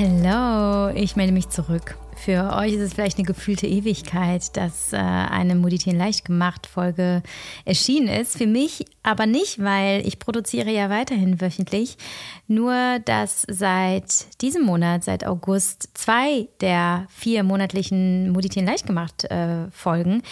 Hallo, ich melde mich zurück. Für euch ist es vielleicht eine gefühlte Ewigkeit, dass äh, eine Moditieren leicht gemacht Folge erschienen ist. Für mich aber nicht, weil ich produziere ja weiterhin wöchentlich. Nur, dass seit diesem Monat, seit August, zwei der vier monatlichen Moditieren leicht gemacht äh, Folgen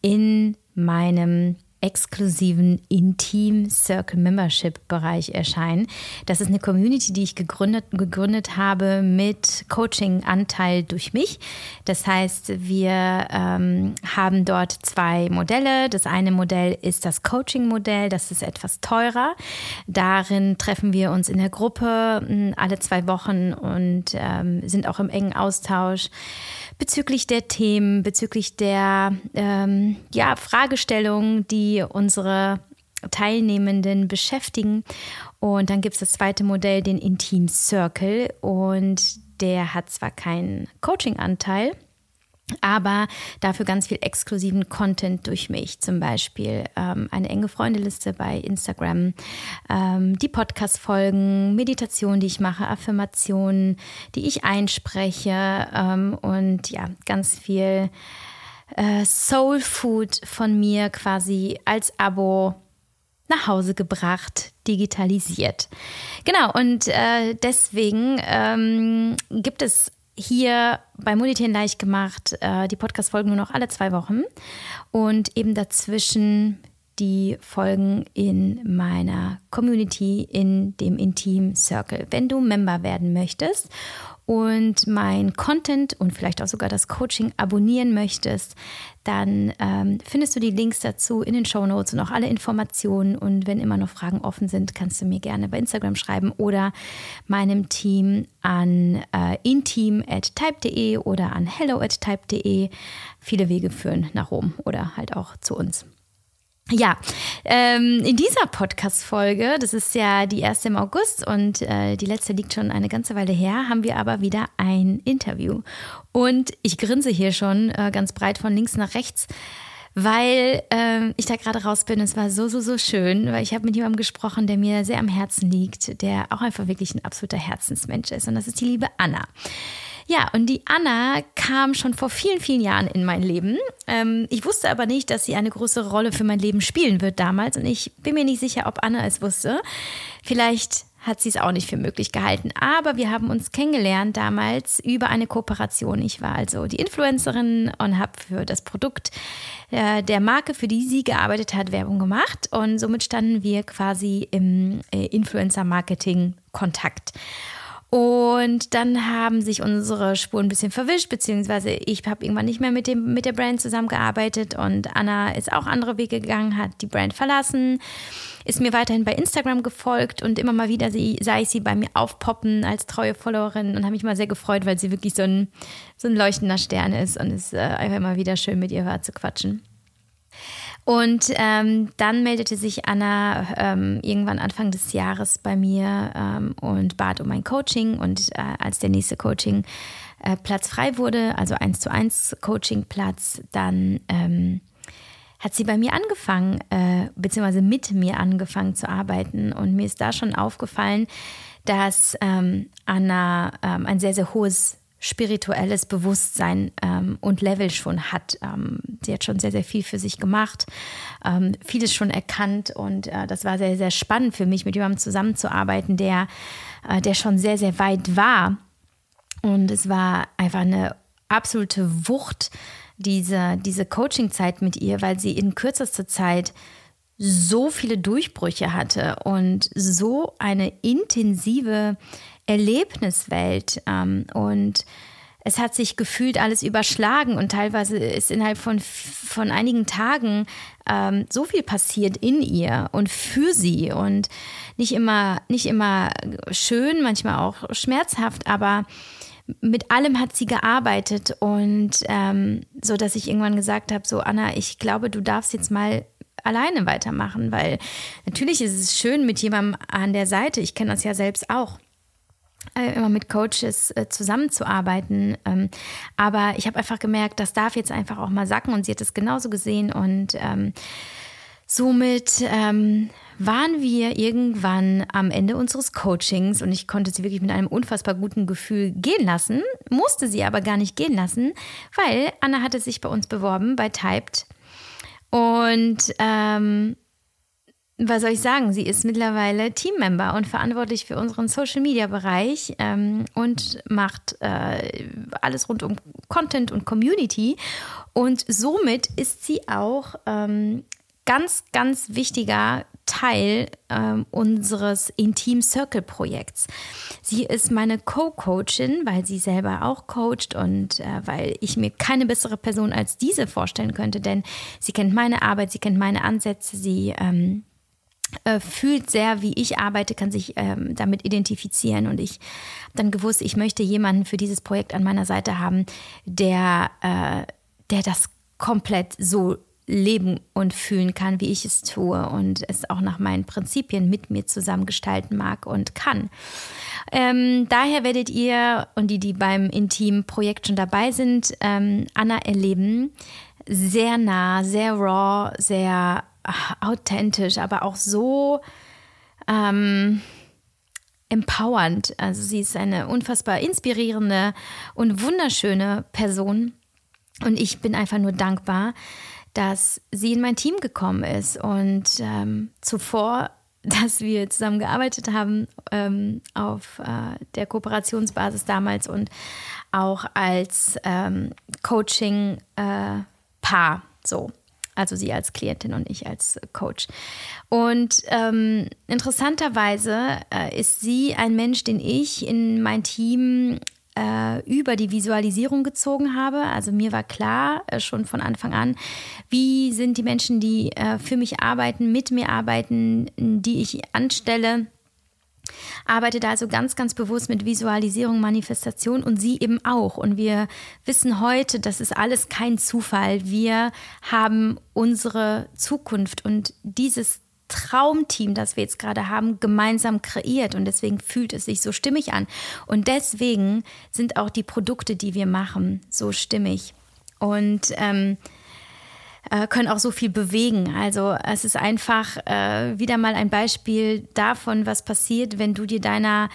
in meinem exklusiven Intim Circle Membership Bereich erscheinen. Das ist eine Community, die ich gegründet, gegründet habe mit Coaching-Anteil durch mich. Das heißt, wir ähm, haben dort zwei Modelle. Das eine Modell ist das Coaching-Modell, das ist etwas teurer. Darin treffen wir uns in der Gruppe hm, alle zwei Wochen und ähm, sind auch im engen Austausch bezüglich der Themen, bezüglich der ähm, ja, Fragestellungen, die unsere Teilnehmenden beschäftigen. Und dann gibt es das zweite Modell, den Intim Circle. Und der hat zwar keinen Coaching-Anteil, aber dafür ganz viel exklusiven Content durch mich. Zum Beispiel ähm, eine enge Freundeliste bei Instagram, ähm, die Podcast-Folgen, Meditationen, die ich mache, Affirmationen, die ich einspreche ähm, und ja, ganz viel äh, Soul Food von mir quasi als Abo nach Hause gebracht, digitalisiert. Genau, und äh, deswegen ähm, gibt es hier bei Monetieren leicht gemacht, äh, die Podcast-Folgen nur noch alle zwei Wochen und eben dazwischen die Folgen in meiner Community, in dem Intim Circle. Wenn du Member werden möchtest und mein Content und vielleicht auch sogar das Coaching abonnieren möchtest, dann ähm, findest du die Links dazu in den Show Notes und auch alle Informationen. Und wenn immer noch Fragen offen sind, kannst du mir gerne bei Instagram schreiben oder meinem Team an äh, intim.type.de oder an hello.type.de. Viele Wege führen nach Rom oder halt auch zu uns. Ja, ähm, in dieser Podcast-Folge, das ist ja die erste im August und äh, die letzte liegt schon eine ganze Weile her, haben wir aber wieder ein Interview. Und ich grinse hier schon äh, ganz breit von links nach rechts, weil äh, ich da gerade raus bin. Es war so, so, so schön, weil ich habe mit jemandem gesprochen, der mir sehr am Herzen liegt, der auch einfach wirklich ein absoluter Herzensmensch ist. Und das ist die liebe Anna. Ja, und die Anna kam schon vor vielen, vielen Jahren in mein Leben. Ähm, ich wusste aber nicht, dass sie eine größere Rolle für mein Leben spielen wird damals. Und ich bin mir nicht sicher, ob Anna es wusste. Vielleicht hat sie es auch nicht für möglich gehalten. Aber wir haben uns kennengelernt damals über eine Kooperation. Ich war also die Influencerin und habe für das Produkt äh, der Marke, für die sie gearbeitet hat, Werbung gemacht. Und somit standen wir quasi im äh, Influencer-Marketing-Kontakt. Und dann haben sich unsere Spuren ein bisschen verwischt, beziehungsweise ich habe irgendwann nicht mehr mit, dem, mit der Brand zusammengearbeitet und Anna ist auch andere Wege gegangen, hat die Brand verlassen, ist mir weiterhin bei Instagram gefolgt und immer mal wieder sie, sah ich sie bei mir aufpoppen als treue Followerin und habe mich mal sehr gefreut, weil sie wirklich so ein, so ein leuchtender Stern ist und es äh, einfach immer wieder schön mit ihr war zu quatschen. Und ähm, dann meldete sich Anna ähm, irgendwann Anfang des Jahres bei mir ähm, und bat um ein Coaching. Und äh, als der nächste Coaching äh, frei wurde, also eins zu eins Coaching Platz, dann ähm, hat sie bei mir angefangen, äh, beziehungsweise mit mir angefangen zu arbeiten. Und mir ist da schon aufgefallen, dass ähm, Anna ähm, ein sehr, sehr hohes spirituelles Bewusstsein ähm, und Level schon hat. Ähm, sie hat schon sehr, sehr viel für sich gemacht, ähm, vieles schon erkannt und äh, das war sehr, sehr spannend für mich, mit jemandem zusammenzuarbeiten, der, äh, der schon sehr, sehr weit war. Und es war einfach eine absolute Wucht, diese, diese Coaching-Zeit mit ihr, weil sie in kürzester Zeit so viele Durchbrüche hatte und so eine intensive Erlebniswelt. Ähm, und es hat sich gefühlt alles überschlagen und teilweise ist innerhalb von, von einigen Tagen ähm, so viel passiert in ihr und für sie und nicht immer, nicht immer schön, manchmal auch schmerzhaft, aber mit allem hat sie gearbeitet und ähm, so, dass ich irgendwann gesagt habe, so Anna, ich glaube, du darfst jetzt mal alleine weitermachen, weil natürlich ist es schön mit jemandem an der Seite. Ich kenne das ja selbst auch immer mit Coaches äh, zusammenzuarbeiten. Ähm, aber ich habe einfach gemerkt, das darf jetzt einfach auch mal sacken und sie hat es genauso gesehen und ähm, somit ähm, waren wir irgendwann am Ende unseres Coachings und ich konnte sie wirklich mit einem unfassbar guten Gefühl gehen lassen, musste sie aber gar nicht gehen lassen, weil Anna hatte sich bei uns beworben bei Typed und ähm, was soll ich sagen? Sie ist mittlerweile Teammember und verantwortlich für unseren Social Media Bereich ähm, und macht äh, alles rund um Content und Community. Und somit ist sie auch ähm, ganz, ganz wichtiger Teil ähm, unseres Intim Circle Projekts. Sie ist meine Co-Coachin, weil sie selber auch coacht und äh, weil ich mir keine bessere Person als diese vorstellen könnte, denn sie kennt meine Arbeit, sie kennt meine Ansätze, sie ähm, äh, fühlt sehr, wie ich arbeite, kann sich ähm, damit identifizieren. Und ich habe dann gewusst, ich möchte jemanden für dieses Projekt an meiner Seite haben, der, äh, der das komplett so leben und fühlen kann, wie ich es tue und es auch nach meinen Prinzipien mit mir zusammen gestalten mag und kann. Ähm, daher werdet ihr und die, die beim Intim-Projekt schon dabei sind, ähm, Anna erleben, sehr nah, sehr raw, sehr authentisch, aber auch so ähm, empowernd. Also sie ist eine unfassbar inspirierende und wunderschöne Person. Und ich bin einfach nur dankbar, dass sie in mein Team gekommen ist. Und ähm, zuvor, dass wir zusammen gearbeitet haben ähm, auf äh, der Kooperationsbasis damals und auch als ähm, Coaching-Paar. Äh, so also sie als Klientin und ich als Coach. Und ähm, interessanterweise äh, ist sie ein Mensch, den ich in mein Team äh, über die Visualisierung gezogen habe. Also mir war klar äh, schon von Anfang an, wie sind die Menschen, die äh, für mich arbeiten, mit mir arbeiten, die ich anstelle arbeitet also ganz, ganz bewusst mit Visualisierung, Manifestation und sie eben auch. Und wir wissen heute, das ist alles kein Zufall. Wir haben unsere Zukunft und dieses Traumteam, das wir jetzt gerade haben, gemeinsam kreiert und deswegen fühlt es sich so stimmig an. Und deswegen sind auch die Produkte, die wir machen, so stimmig. Und ähm, äh, können auch so viel bewegen. Also es ist einfach äh, wieder mal ein Beispiel davon, was passiert, wenn du dir deiner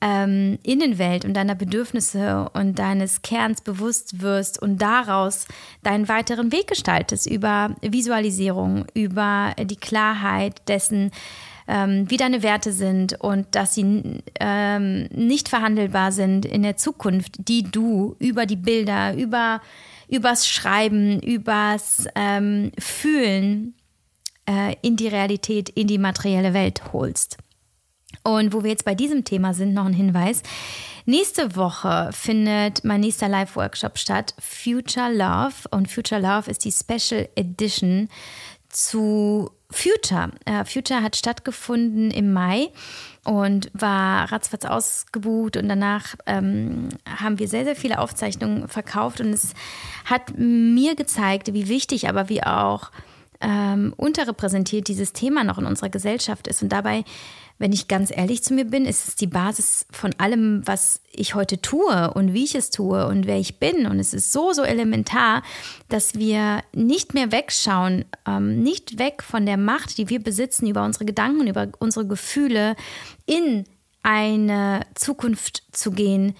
ähm, Innenwelt und deiner Bedürfnisse und deines Kerns bewusst wirst und daraus deinen weiteren Weg gestaltest über Visualisierung, über die Klarheit dessen, ähm, wie deine Werte sind und dass sie ähm, nicht verhandelbar sind in der Zukunft, die du über die Bilder, über übers Schreiben, übers ähm, Fühlen äh, in die Realität, in die materielle Welt holst. Und wo wir jetzt bei diesem Thema sind, noch ein Hinweis. Nächste Woche findet mein nächster Live-Workshop statt, Future Love. Und Future Love ist die Special Edition zu Future. Äh, Future hat stattgefunden im Mai und war ratzfatz ausgebucht und danach ähm, haben wir sehr, sehr viele Aufzeichnungen verkauft und es hat mir gezeigt, wie wichtig, aber wie auch ähm, unterrepräsentiert dieses Thema noch in unserer Gesellschaft ist und dabei wenn ich ganz ehrlich zu mir bin, ist es die Basis von allem, was ich heute tue und wie ich es tue und wer ich bin. Und es ist so, so elementar, dass wir nicht mehr wegschauen, ähm, nicht weg von der Macht, die wir besitzen über unsere Gedanken, über unsere Gefühle, in eine Zukunft zu gehen,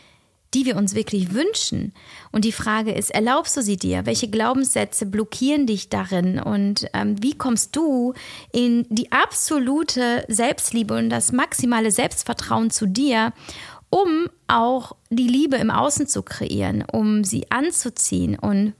die wir uns wirklich wünschen. Und die Frage ist, erlaubst du sie dir? Welche Glaubenssätze blockieren dich darin? Und ähm, wie kommst du in die absolute Selbstliebe und das maximale Selbstvertrauen zu dir, um auch die Liebe im Außen zu kreieren, um sie anzuziehen und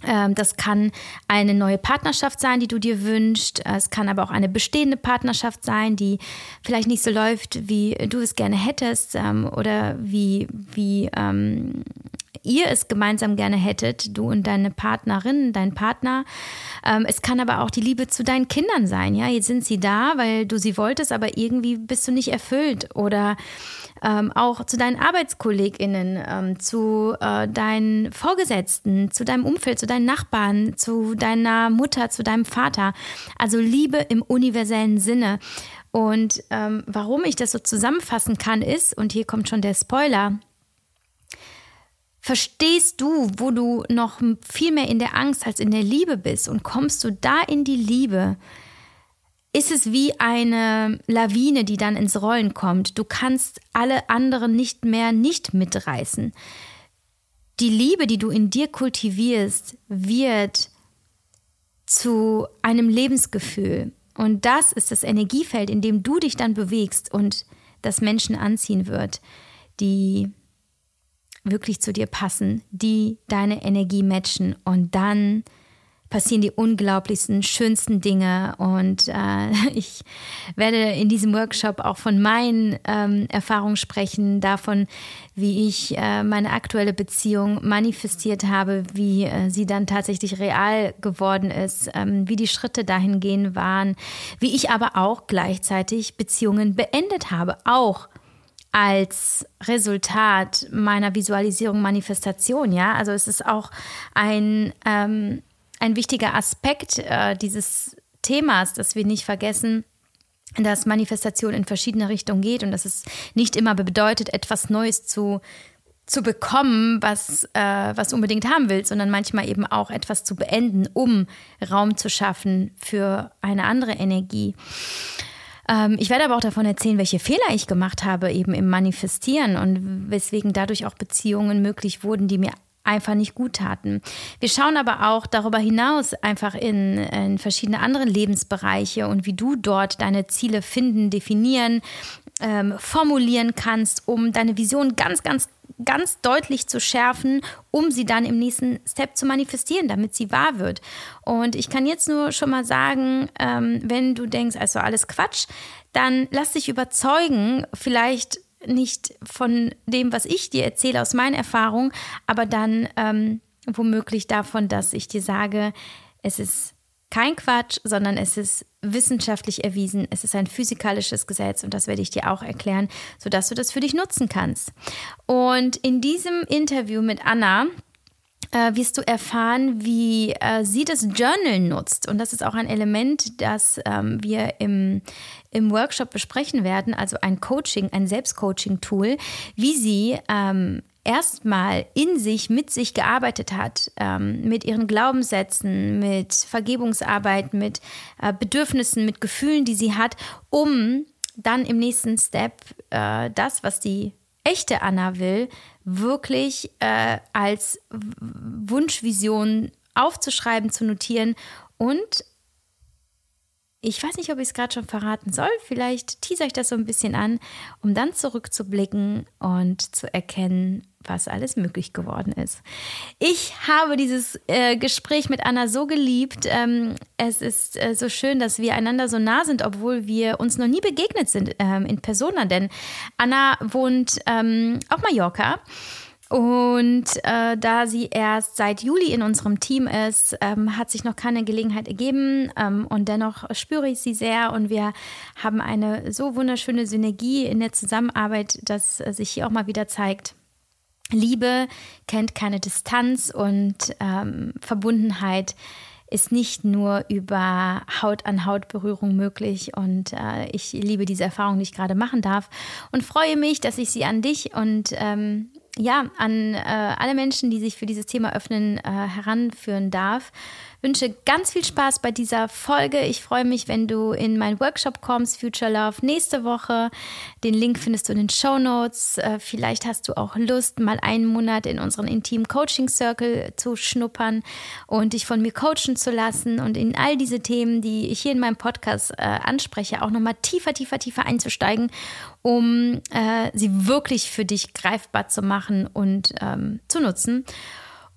das kann eine neue Partnerschaft sein, die du dir wünschst. Es kann aber auch eine bestehende Partnerschaft sein, die vielleicht nicht so läuft, wie du es gerne hättest ähm, oder wie, wie ähm, ihr es gemeinsam gerne hättet, du und deine Partnerin, dein Partner. Ähm, es kann aber auch die Liebe zu deinen Kindern sein. Ja, jetzt sind sie da, weil du sie wolltest, aber irgendwie bist du nicht erfüllt oder ähm, auch zu deinen ArbeitskollegInnen, ähm, zu äh, deinen Vorgesetzten, zu deinem Umfeld, zu deinen Nachbarn, zu deiner Mutter, zu deinem Vater. Also Liebe im universellen Sinne. Und ähm, warum ich das so zusammenfassen kann, ist, und hier kommt schon der Spoiler, Verstehst du, wo du noch viel mehr in der Angst als in der Liebe bist und kommst du da in die Liebe, ist es wie eine Lawine, die dann ins Rollen kommt. Du kannst alle anderen nicht mehr nicht mitreißen. Die Liebe, die du in dir kultivierst, wird zu einem Lebensgefühl. Und das ist das Energiefeld, in dem du dich dann bewegst und das Menschen anziehen wird, die wirklich zu dir passen, die deine Energie matchen. Und dann passieren die unglaublichsten, schönsten Dinge. Und äh, ich werde in diesem Workshop auch von meinen ähm, Erfahrungen sprechen, davon, wie ich äh, meine aktuelle Beziehung manifestiert habe, wie äh, sie dann tatsächlich real geworden ist, ähm, wie die Schritte dahingehend waren, wie ich aber auch gleichzeitig Beziehungen beendet habe, auch als Resultat meiner Visualisierung, Manifestation, ja. Also es ist auch ein ähm, ein wichtiger Aspekt äh, dieses Themas, dass wir nicht vergessen, dass Manifestation in verschiedene Richtungen geht und dass es nicht immer bedeutet, etwas Neues zu, zu bekommen, was, äh, was unbedingt haben willst, sondern manchmal eben auch etwas zu beenden, um Raum zu schaffen für eine andere Energie. Ähm, ich werde aber auch davon erzählen, welche Fehler ich gemacht habe, eben im Manifestieren und weswegen dadurch auch Beziehungen möglich wurden, die mir einfach nicht gut taten. Wir schauen aber auch darüber hinaus einfach in, in verschiedene andere Lebensbereiche und wie du dort deine Ziele finden, definieren, ähm, formulieren kannst, um deine Vision ganz, ganz ganz deutlich zu schärfen, um sie dann im nächsten Step zu manifestieren, damit sie wahr wird. Und ich kann jetzt nur schon mal sagen, ähm, wenn du denkst, also alles Quatsch, dann lass dich überzeugen, vielleicht nicht von dem, was ich dir erzähle aus meinen Erfahrungen, aber dann ähm, womöglich davon, dass ich dir sage, es ist kein Quatsch, sondern es ist wissenschaftlich erwiesen, es ist ein physikalisches Gesetz und das werde ich dir auch erklären, sodass du das für dich nutzen kannst. Und in diesem Interview mit Anna äh, wirst du erfahren, wie äh, sie das Journal nutzt. Und das ist auch ein Element, das ähm, wir im, im Workshop besprechen werden, also ein Coaching, ein Selbstcoaching-Tool, wie sie ähm, erstmal in sich, mit sich gearbeitet hat, ähm, mit ihren Glaubenssätzen, mit Vergebungsarbeit, mit äh, Bedürfnissen, mit Gefühlen, die sie hat, um dann im nächsten Step äh, das, was die echte Anna will, wirklich äh, als Wunschvision aufzuschreiben, zu notieren und ich weiß nicht, ob ich es gerade schon verraten soll. Vielleicht teaser ich das so ein bisschen an, um dann zurückzublicken und zu erkennen, was alles möglich geworden ist. Ich habe dieses äh, Gespräch mit Anna so geliebt. Ähm, es ist äh, so schön, dass wir einander so nah sind, obwohl wir uns noch nie begegnet sind ähm, in Persona. Denn Anna wohnt ähm, auf Mallorca. Und äh, da sie erst seit Juli in unserem Team ist, ähm, hat sich noch keine Gelegenheit ergeben. Ähm, und dennoch spüre ich sie sehr. Und wir haben eine so wunderschöne Synergie in der Zusammenarbeit, dass äh, sich hier auch mal wieder zeigt, Liebe kennt keine Distanz und ähm, Verbundenheit ist nicht nur über Haut-an-Haut-Berührung möglich. Und äh, ich liebe diese Erfahrung, die ich gerade machen darf und freue mich, dass ich sie an dich und ähm, ja, an äh, alle Menschen, die sich für dieses Thema öffnen, äh, heranführen darf wünsche ganz viel Spaß bei dieser Folge. Ich freue mich, wenn du in meinen Workshop kommst, Future Love, nächste Woche. Den Link findest du in den Show Notes. Äh, vielleicht hast du auch Lust, mal einen Monat in unseren intimen Coaching Circle zu schnuppern und dich von mir coachen zu lassen und in all diese Themen, die ich hier in meinem Podcast äh, anspreche, auch nochmal tiefer, tiefer, tiefer einzusteigen, um äh, sie wirklich für dich greifbar zu machen und ähm, zu nutzen.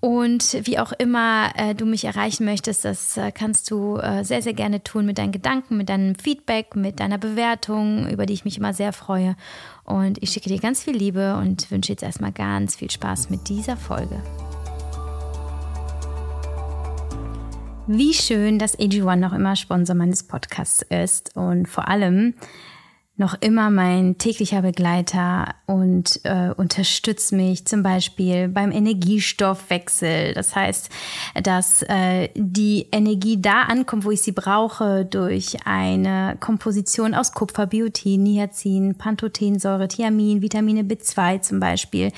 Und wie auch immer äh, du mich erreichen möchtest, das äh, kannst du äh, sehr, sehr gerne tun mit deinen Gedanken, mit deinem Feedback, mit deiner Bewertung, über die ich mich immer sehr freue. Und ich schicke dir ganz viel Liebe und wünsche jetzt erstmal ganz viel Spaß mit dieser Folge. Wie schön, dass AG1 noch immer Sponsor meines Podcasts ist und vor allem noch immer mein täglicher Begleiter und äh, unterstützt mich zum Beispiel beim Energiestoffwechsel. Das heißt, dass äh, die Energie da ankommt, wo ich sie brauche, durch eine Komposition aus Kupfer, Biotin, Niacin, Pantothensäure, Thiamin, Vitamine B2 zum Beispiel.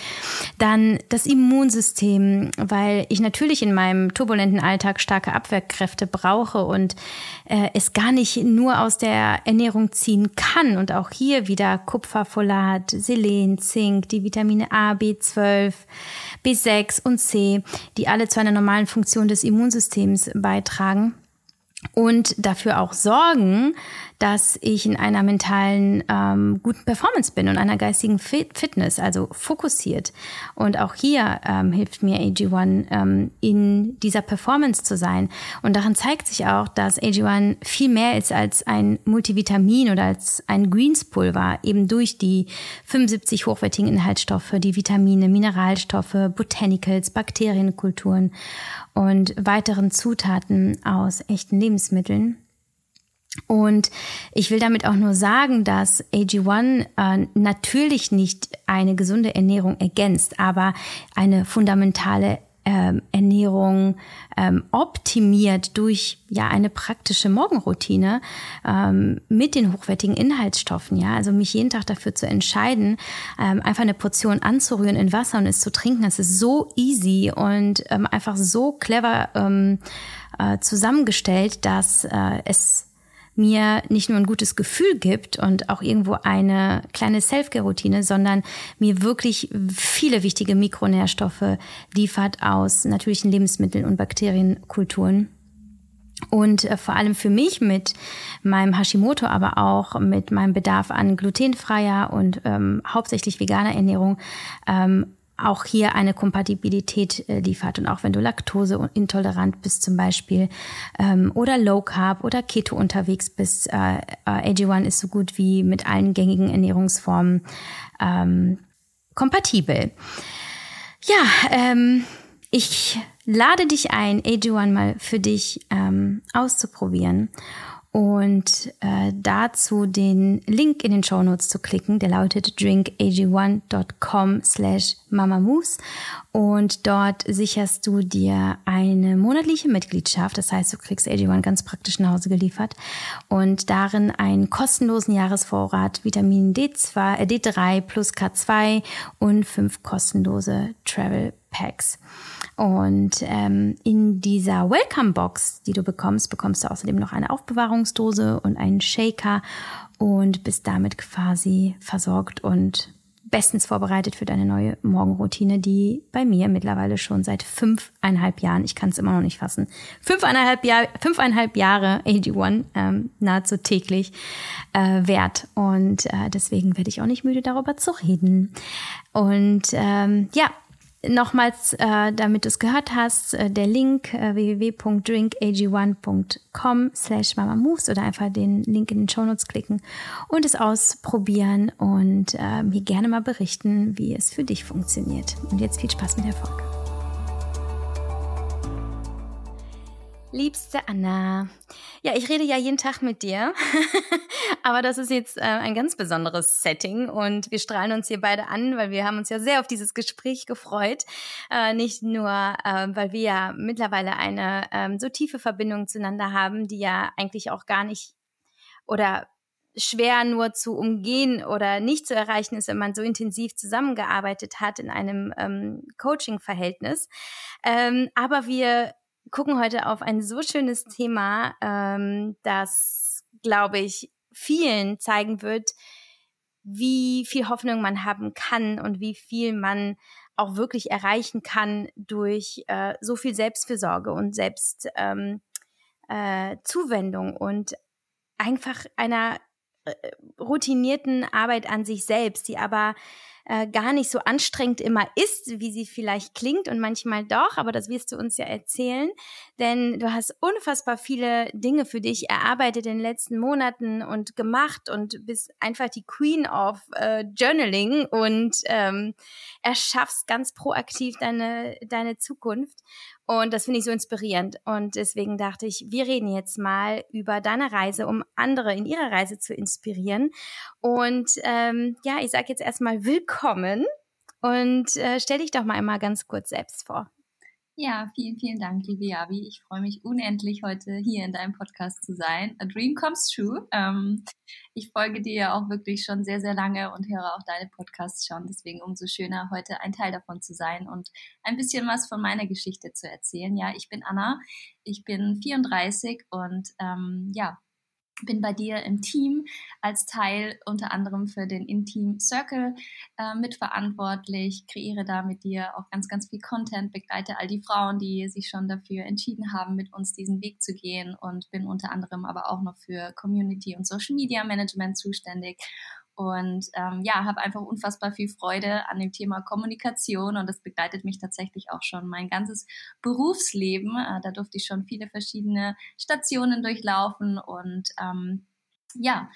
Dann das Immunsystem, weil ich natürlich in meinem turbulenten Alltag starke Abwehrkräfte brauche und äh, es gar nicht nur aus der Ernährung ziehen kann und auch hier wieder Kupferfolat, Selen, Zink, die Vitamine A, B12, B6 und C, die alle zu einer normalen Funktion des Immunsystems beitragen und dafür auch sorgen, dass ich in einer mentalen ähm, guten Performance bin und einer geistigen Fit Fitness, also fokussiert. Und auch hier ähm, hilft mir AG1 ähm, in dieser Performance zu sein. Und daran zeigt sich auch, dass AG1 viel mehr ist als ein Multivitamin oder als ein Greenspulver, eben durch die 75 hochwertigen Inhaltsstoffe, die Vitamine, Mineralstoffe, Botanicals, Bakterienkulturen und weiteren Zutaten aus echten Lebensmitteln. Und ich will damit auch nur sagen, dass AG1 äh, natürlich nicht eine gesunde Ernährung ergänzt, aber eine fundamentale ähm, Ernährung ähm, optimiert durch ja eine praktische Morgenroutine ähm, mit den hochwertigen Inhaltsstoffen. Ja, also mich jeden Tag dafür zu entscheiden, ähm, einfach eine Portion anzurühren in Wasser und es zu trinken, das ist so easy und ähm, einfach so clever ähm, äh, zusammengestellt, dass äh, es mir nicht nur ein gutes Gefühl gibt und auch irgendwo eine kleine Selfcare-Routine, sondern mir wirklich viele wichtige Mikronährstoffe liefert aus natürlichen Lebensmitteln und Bakterienkulturen. Und äh, vor allem für mich mit meinem Hashimoto, aber auch mit meinem Bedarf an glutenfreier und ähm, hauptsächlich veganer Ernährung ähm, auch hier eine Kompatibilität äh, liefert. Und auch wenn du Laktoseintolerant bist zum Beispiel ähm, oder Low Carb oder Keto unterwegs bist, äh, äh AG1 ist so gut wie mit allen gängigen Ernährungsformen ähm, kompatibel. Ja, ähm, ich lade dich ein, AG1 mal für dich ähm, auszuprobieren und äh, dazu den Link in den Show Notes zu klicken, der lautet drinkag1.com slash mamamoose. Und dort sicherst du dir eine monatliche Mitgliedschaft, das heißt, du kriegst AG1 ganz praktisch nach Hause geliefert. Und darin einen kostenlosen Jahresvorrat Vitamin D2, äh, D3 plus K2 und fünf kostenlose Travel Packs. Und ähm, in dieser Welcome Box, die du bekommst, bekommst du außerdem noch eine Aufbewahrungsdose und einen Shaker und bist damit quasi versorgt und bestens vorbereitet für deine neue Morgenroutine, die bei mir mittlerweile schon seit fünfeinhalb Jahren, ich kann es immer noch nicht fassen, fünfeinhalb, Jahr, fünfeinhalb Jahre AG1 ähm, nahezu täglich äh, wert. Und äh, deswegen werde ich auch nicht müde, darüber zu reden. Und ähm, ja, Nochmals, äh, damit du es gehört hast, äh, der Link äh, www.drinkag1.com slash mamamoves oder einfach den Link in den Shownotes klicken und es ausprobieren und äh, mir gerne mal berichten, wie es für dich funktioniert. Und jetzt viel Spaß mit der Folge. Liebste Anna, ja, ich rede ja jeden Tag mit dir, aber das ist jetzt äh, ein ganz besonderes Setting und wir strahlen uns hier beide an, weil wir haben uns ja sehr auf dieses Gespräch gefreut. Äh, nicht nur, äh, weil wir ja mittlerweile eine ähm, so tiefe Verbindung zueinander haben, die ja eigentlich auch gar nicht oder schwer nur zu umgehen oder nicht zu erreichen ist, wenn man so intensiv zusammengearbeitet hat in einem ähm, Coaching-Verhältnis. Ähm, aber wir gucken heute auf ein so schönes Thema, ähm, das, glaube ich, vielen zeigen wird, wie viel Hoffnung man haben kann und wie viel man auch wirklich erreichen kann durch äh, so viel Selbstfürsorge und Selbstzuwendung ähm, äh, und einfach einer äh, routinierten Arbeit an sich selbst, die aber äh, gar nicht so anstrengend immer ist, wie sie vielleicht klingt und manchmal doch, aber das wirst du uns ja erzählen, denn du hast unfassbar viele Dinge für dich erarbeitet in den letzten Monaten und gemacht und bist einfach die Queen of äh, Journaling und ähm, erschaffst ganz proaktiv deine, deine Zukunft. Und das finde ich so inspirierend. Und deswegen dachte ich, wir reden jetzt mal über deine Reise, um andere in ihrer Reise zu inspirieren. Und ähm, ja, ich sage jetzt erstmal willkommen und äh, stell dich doch mal einmal ganz kurz selbst vor. Ja, vielen, vielen Dank, liebe Yavi. Ich freue mich unendlich, heute hier in deinem Podcast zu sein. A Dream Comes True. Ähm, ich folge dir ja auch wirklich schon sehr, sehr lange und höre auch deine Podcasts schon. Deswegen umso schöner, heute ein Teil davon zu sein und ein bisschen was von meiner Geschichte zu erzählen. Ja, ich bin Anna. Ich bin 34 und ähm, ja, bin bei dir im Team als Teil unter anderem für den Intim Circle äh, mitverantwortlich, kreiere da mit dir auch ganz, ganz viel Content, begleite all die Frauen, die sich schon dafür entschieden haben, mit uns diesen Weg zu gehen und bin unter anderem aber auch noch für Community und Social Media Management zuständig und ähm, ja, habe einfach unfassbar viel Freude an dem Thema Kommunikation und das begleitet mich tatsächlich auch schon mein ganzes Berufsleben. Äh, da durfte ich schon viele verschiedene Stationen durchlaufen und ähm, ja,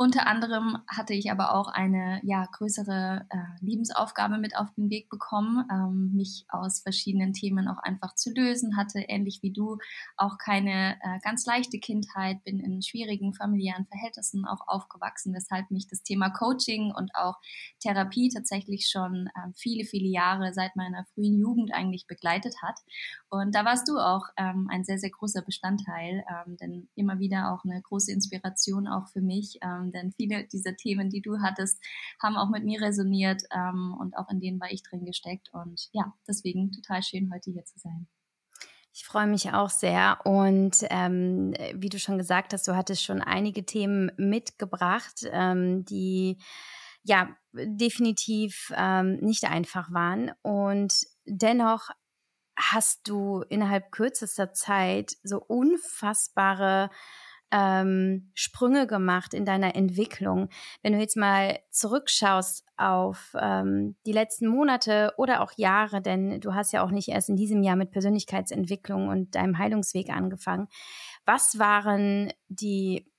unter anderem hatte ich aber auch eine ja, größere äh, Lebensaufgabe mit auf den Weg bekommen, ähm, mich aus verschiedenen Themen auch einfach zu lösen, hatte ähnlich wie du auch keine äh, ganz leichte Kindheit, bin in schwierigen familiären Verhältnissen auch aufgewachsen, weshalb mich das Thema Coaching und auch Therapie tatsächlich schon äh, viele, viele Jahre seit meiner frühen Jugend eigentlich begleitet hat. Und da warst du auch ähm, ein sehr, sehr großer Bestandteil, ähm, denn immer wieder auch eine große Inspiration auch für mich denn viele dieser Themen, die du hattest, haben auch mit mir resoniert ähm, und auch in denen war ich drin gesteckt. Und ja, deswegen total schön, heute hier zu sein. Ich freue mich auch sehr. Und ähm, wie du schon gesagt hast, du hattest schon einige Themen mitgebracht, ähm, die ja definitiv ähm, nicht einfach waren. Und dennoch hast du innerhalb kürzester Zeit so unfassbare ähm, Sprünge gemacht in deiner Entwicklung. Wenn du jetzt mal zurückschaust auf ähm, die letzten Monate oder auch Jahre, denn du hast ja auch nicht erst in diesem Jahr mit Persönlichkeitsentwicklung und deinem Heilungsweg angefangen. Was waren die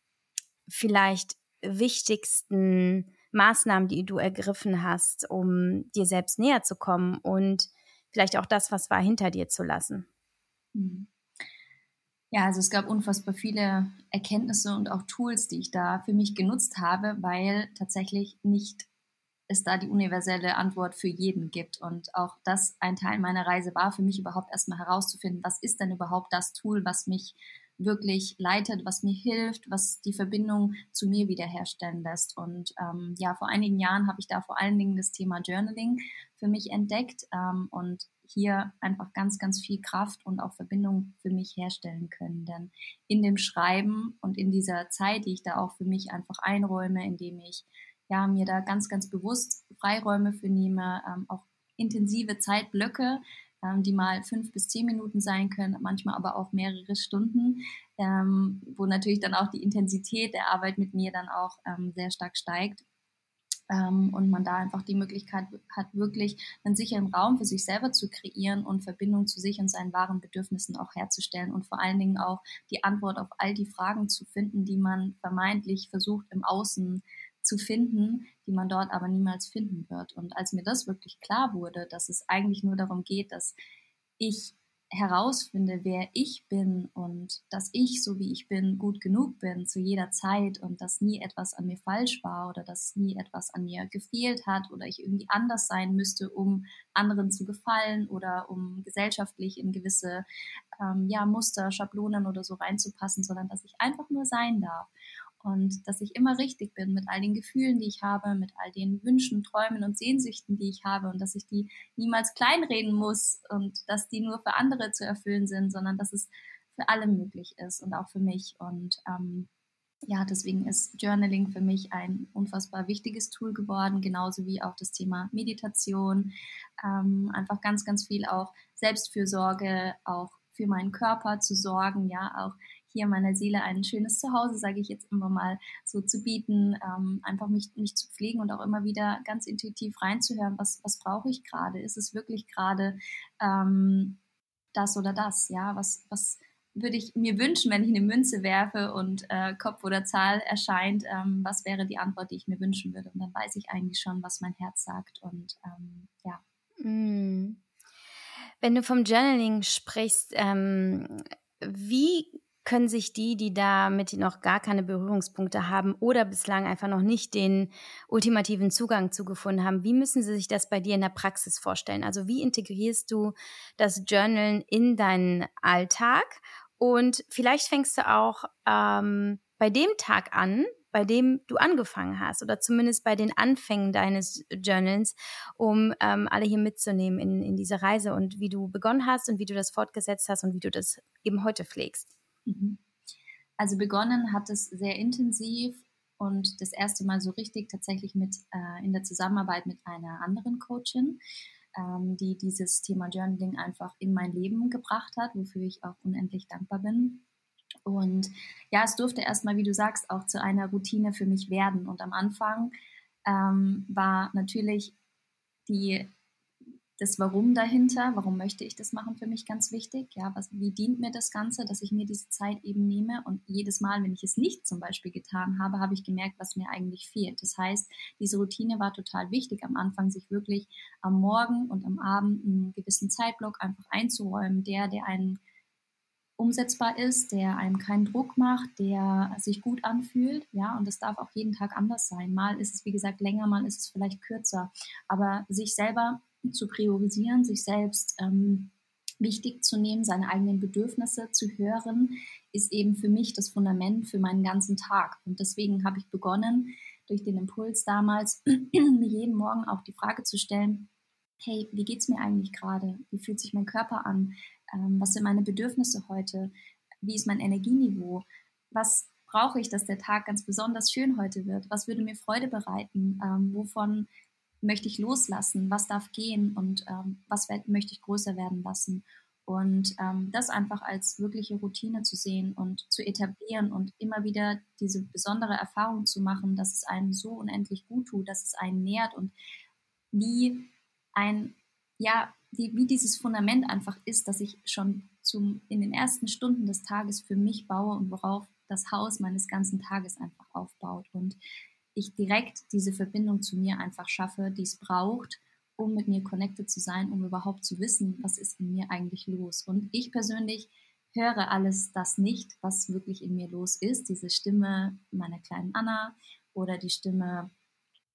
vielleicht wichtigsten Maßnahmen, die du ergriffen hast, um dir selbst näher zu kommen und vielleicht auch das, was war, hinter dir zu lassen? Mhm. Ja, also es gab unfassbar viele Erkenntnisse und auch Tools, die ich da für mich genutzt habe, weil tatsächlich nicht es da die universelle Antwort für jeden gibt. Und auch das ein Teil meiner Reise war, für mich überhaupt erstmal herauszufinden, was ist denn überhaupt das Tool, was mich wirklich leitet, was mir hilft, was die Verbindung zu mir wiederherstellen lässt. Und ähm, ja, vor einigen Jahren habe ich da vor allen Dingen das Thema Journaling für mich entdeckt ähm, und hier einfach ganz, ganz viel Kraft und auch Verbindung für mich herstellen können. Denn in dem Schreiben und in dieser Zeit, die ich da auch für mich einfach einräume, indem ich ja mir da ganz, ganz bewusst Freiräume für nehme, ähm, auch intensive Zeitblöcke, ähm, die mal fünf bis zehn Minuten sein können, manchmal aber auch mehrere Stunden, ähm, wo natürlich dann auch die Intensität der Arbeit mit mir dann auch ähm, sehr stark steigt ähm, und man da einfach die Möglichkeit hat, wirklich einen sicheren Raum für sich selber zu kreieren und Verbindung zu sich und seinen wahren Bedürfnissen auch herzustellen und vor allen Dingen auch die Antwort auf all die Fragen zu finden, die man vermeintlich versucht im Außen zu finden, die man dort aber niemals finden wird. Und als mir das wirklich klar wurde, dass es eigentlich nur darum geht, dass ich herausfinde, wer ich bin und dass ich, so wie ich bin, gut genug bin zu jeder Zeit und dass nie etwas an mir falsch war oder dass nie etwas an mir gefehlt hat oder ich irgendwie anders sein müsste, um anderen zu gefallen oder um gesellschaftlich in gewisse ähm, ja, Muster, Schablonen oder so reinzupassen, sondern dass ich einfach nur sein darf und dass ich immer richtig bin mit all den Gefühlen, die ich habe, mit all den Wünschen, Träumen und Sehnsüchten, die ich habe und dass ich die niemals kleinreden muss und dass die nur für andere zu erfüllen sind, sondern dass es für alle möglich ist und auch für mich. Und ähm, ja, deswegen ist Journaling für mich ein unfassbar wichtiges Tool geworden, genauso wie auch das Thema Meditation. Ähm, einfach ganz, ganz viel auch Selbstfürsorge, auch für meinen Körper zu sorgen, ja, auch hier meiner Seele ein schönes Zuhause, sage ich jetzt immer mal, so zu bieten, ähm, einfach mich, mich zu pflegen und auch immer wieder ganz intuitiv reinzuhören, was, was brauche ich gerade? Ist es wirklich gerade ähm, das oder das? Ja, was, was würde ich mir wünschen, wenn ich eine Münze werfe und äh, Kopf oder Zahl erscheint, ähm, was wäre die Antwort, die ich mir wünschen würde? Und dann weiß ich eigentlich schon, was mein Herz sagt und ähm, ja. Mm. Wenn du vom Journaling sprichst, ähm, wie können sich die, die damit noch gar keine Berührungspunkte haben oder bislang einfach noch nicht den ultimativen Zugang zugefunden haben, wie müssen sie sich das bei dir in der Praxis vorstellen? Also wie integrierst du das Journalen in deinen Alltag? Und vielleicht fängst du auch ähm, bei dem Tag an, bei dem du angefangen hast oder zumindest bei den Anfängen deines Journals, um ähm, alle hier mitzunehmen in, in diese Reise und wie du begonnen hast und wie du das fortgesetzt hast und wie du das eben heute pflegst. Mhm. Also begonnen hat es sehr intensiv und das erste Mal so richtig tatsächlich mit äh, in der Zusammenarbeit mit einer anderen Coachin, ähm, die dieses Thema Journaling einfach in mein Leben gebracht hat, wofür ich auch unendlich dankbar bin. Und ja, es durfte erstmal, wie du sagst, auch zu einer Routine für mich werden. Und am Anfang ähm, war natürlich die das Warum dahinter, warum möchte ich das machen, für mich ganz wichtig. Ja, was, wie dient mir das Ganze, dass ich mir diese Zeit eben nehme und jedes Mal, wenn ich es nicht zum Beispiel getan habe, habe ich gemerkt, was mir eigentlich fehlt. Das heißt, diese Routine war total wichtig am Anfang, sich wirklich am Morgen und am Abend einen gewissen Zeitblock einfach einzuräumen, der, der einen umsetzbar ist, der einem keinen Druck macht, der sich gut anfühlt, ja, und das darf auch jeden Tag anders sein. Mal ist es, wie gesagt, länger, mal ist es vielleicht kürzer, aber sich selber zu priorisieren, sich selbst ähm, wichtig zu nehmen, seine eigenen Bedürfnisse zu hören, ist eben für mich das Fundament für meinen ganzen Tag. Und deswegen habe ich begonnen, durch den Impuls damals, jeden Morgen auch die Frage zu stellen, hey, wie geht es mir eigentlich gerade? Wie fühlt sich mein Körper an? Ähm, was sind meine Bedürfnisse heute? Wie ist mein Energieniveau? Was brauche ich, dass der Tag ganz besonders schön heute wird? Was würde mir Freude bereiten? Ähm, wovon möchte ich loslassen, was darf gehen und ähm, was möchte ich größer werden lassen. Und ähm, das einfach als wirkliche Routine zu sehen und zu etablieren und immer wieder diese besondere Erfahrung zu machen, dass es einem so unendlich gut tut, dass es einen nährt und wie ein, ja, wie, wie dieses Fundament einfach ist, dass ich schon zum, in den ersten Stunden des Tages für mich baue und worauf das Haus meines ganzen Tages einfach aufbaut. Und ich direkt diese Verbindung zu mir einfach schaffe, die es braucht, um mit mir connected zu sein, um überhaupt zu wissen, was ist in mir eigentlich los. Und ich persönlich höre alles das nicht, was wirklich in mir los ist. Diese Stimme meiner kleinen Anna oder die Stimme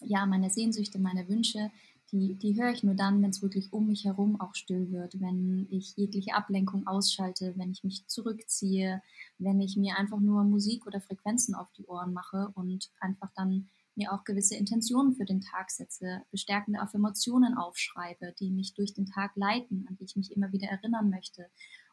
ja, meiner Sehnsüchte, meiner Wünsche, die, die höre ich nur dann, wenn es wirklich um mich herum auch still wird, wenn ich jegliche Ablenkung ausschalte, wenn ich mich zurückziehe, wenn ich mir einfach nur Musik oder Frequenzen auf die Ohren mache und einfach dann mir auch gewisse Intentionen für den Tag setze, bestärkende Affirmationen aufschreibe, die mich durch den Tag leiten, an die ich mich immer wieder erinnern möchte.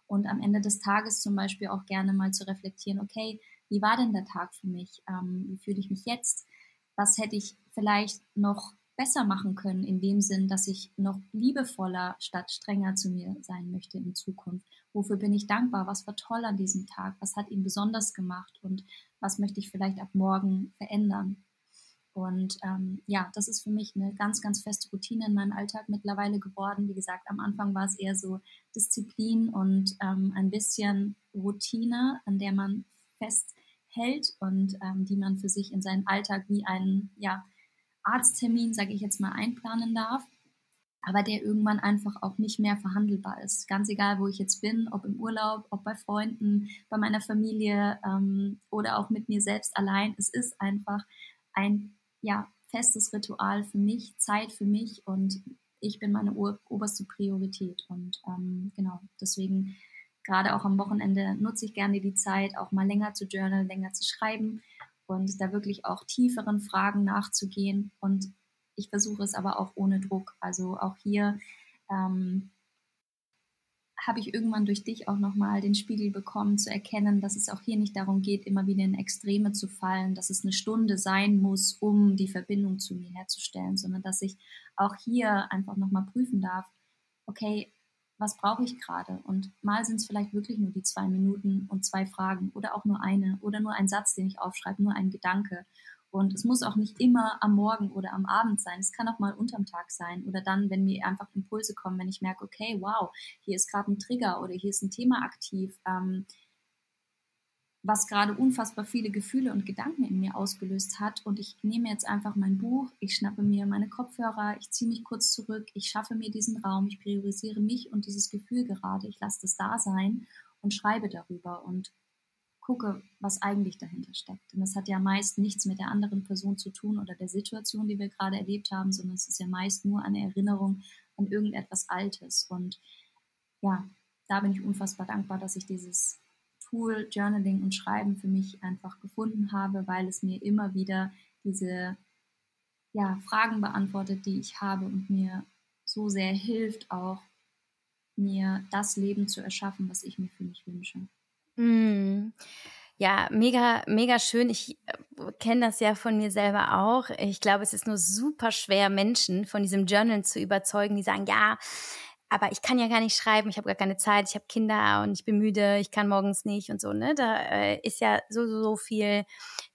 Und am Ende des Tages zum Beispiel auch gerne mal zu reflektieren, okay, wie war denn der Tag für mich? Ähm, wie fühle ich mich jetzt? Was hätte ich vielleicht noch besser machen können, in dem Sinn, dass ich noch liebevoller statt strenger zu mir sein möchte in Zukunft. Wofür bin ich dankbar? Was war toll an diesem Tag? Was hat ihn besonders gemacht? Und was möchte ich vielleicht ab morgen verändern? Und ähm, ja, das ist für mich eine ganz, ganz feste Routine in meinem Alltag mittlerweile geworden. Wie gesagt, am Anfang war es eher so Disziplin und ähm, ein bisschen Routine, an der man festhält und ähm, die man für sich in seinen Alltag wie einen, ja, Arzttermin, sage ich jetzt mal, einplanen darf, aber der irgendwann einfach auch nicht mehr verhandelbar ist. Ganz egal, wo ich jetzt bin, ob im Urlaub, ob bei Freunden, bei meiner Familie ähm, oder auch mit mir selbst allein. Es ist einfach ein ja, festes Ritual für mich, Zeit für mich und ich bin meine oberste Priorität. Und ähm, genau, deswegen gerade auch am Wochenende nutze ich gerne die Zeit, auch mal länger zu journalen, länger zu schreiben und da wirklich auch tieferen Fragen nachzugehen. Und ich versuche es aber auch ohne Druck. Also auch hier ähm, habe ich irgendwann durch dich auch nochmal den Spiegel bekommen, zu erkennen, dass es auch hier nicht darum geht, immer wieder in Extreme zu fallen, dass es eine Stunde sein muss, um die Verbindung zu mir herzustellen, sondern dass ich auch hier einfach nochmal prüfen darf, okay, was brauche ich gerade? Und mal sind es vielleicht wirklich nur die zwei Minuten und zwei Fragen oder auch nur eine oder nur ein Satz, den ich aufschreibe, nur ein Gedanke. Und es muss auch nicht immer am Morgen oder am Abend sein. Es kann auch mal unterm Tag sein oder dann, wenn mir einfach Impulse kommen, wenn ich merke, okay, wow, hier ist gerade ein Trigger oder hier ist ein Thema aktiv. Ähm, was gerade unfassbar viele Gefühle und Gedanken in mir ausgelöst hat. Und ich nehme jetzt einfach mein Buch, ich schnappe mir meine Kopfhörer, ich ziehe mich kurz zurück, ich schaffe mir diesen Raum, ich priorisiere mich und dieses Gefühl gerade, ich lasse das da sein und schreibe darüber und gucke, was eigentlich dahinter steckt. Denn das hat ja meist nichts mit der anderen Person zu tun oder der Situation, die wir gerade erlebt haben, sondern es ist ja meist nur eine Erinnerung an irgendetwas Altes. Und ja, da bin ich unfassbar dankbar, dass ich dieses Tool Journaling und Schreiben für mich einfach gefunden habe, weil es mir immer wieder diese ja, Fragen beantwortet, die ich habe und mir so sehr hilft, auch mir das Leben zu erschaffen, was ich mir für mich wünsche. Mm. Ja, mega, mega schön. Ich äh, kenne das ja von mir selber auch. Ich glaube, es ist nur super schwer, Menschen von diesem Journal zu überzeugen, die sagen, ja, aber ich kann ja gar nicht schreiben, ich habe gar keine Zeit, ich habe Kinder und ich bin müde, ich kann morgens nicht und so, ne? Da äh, ist ja so, so, so viel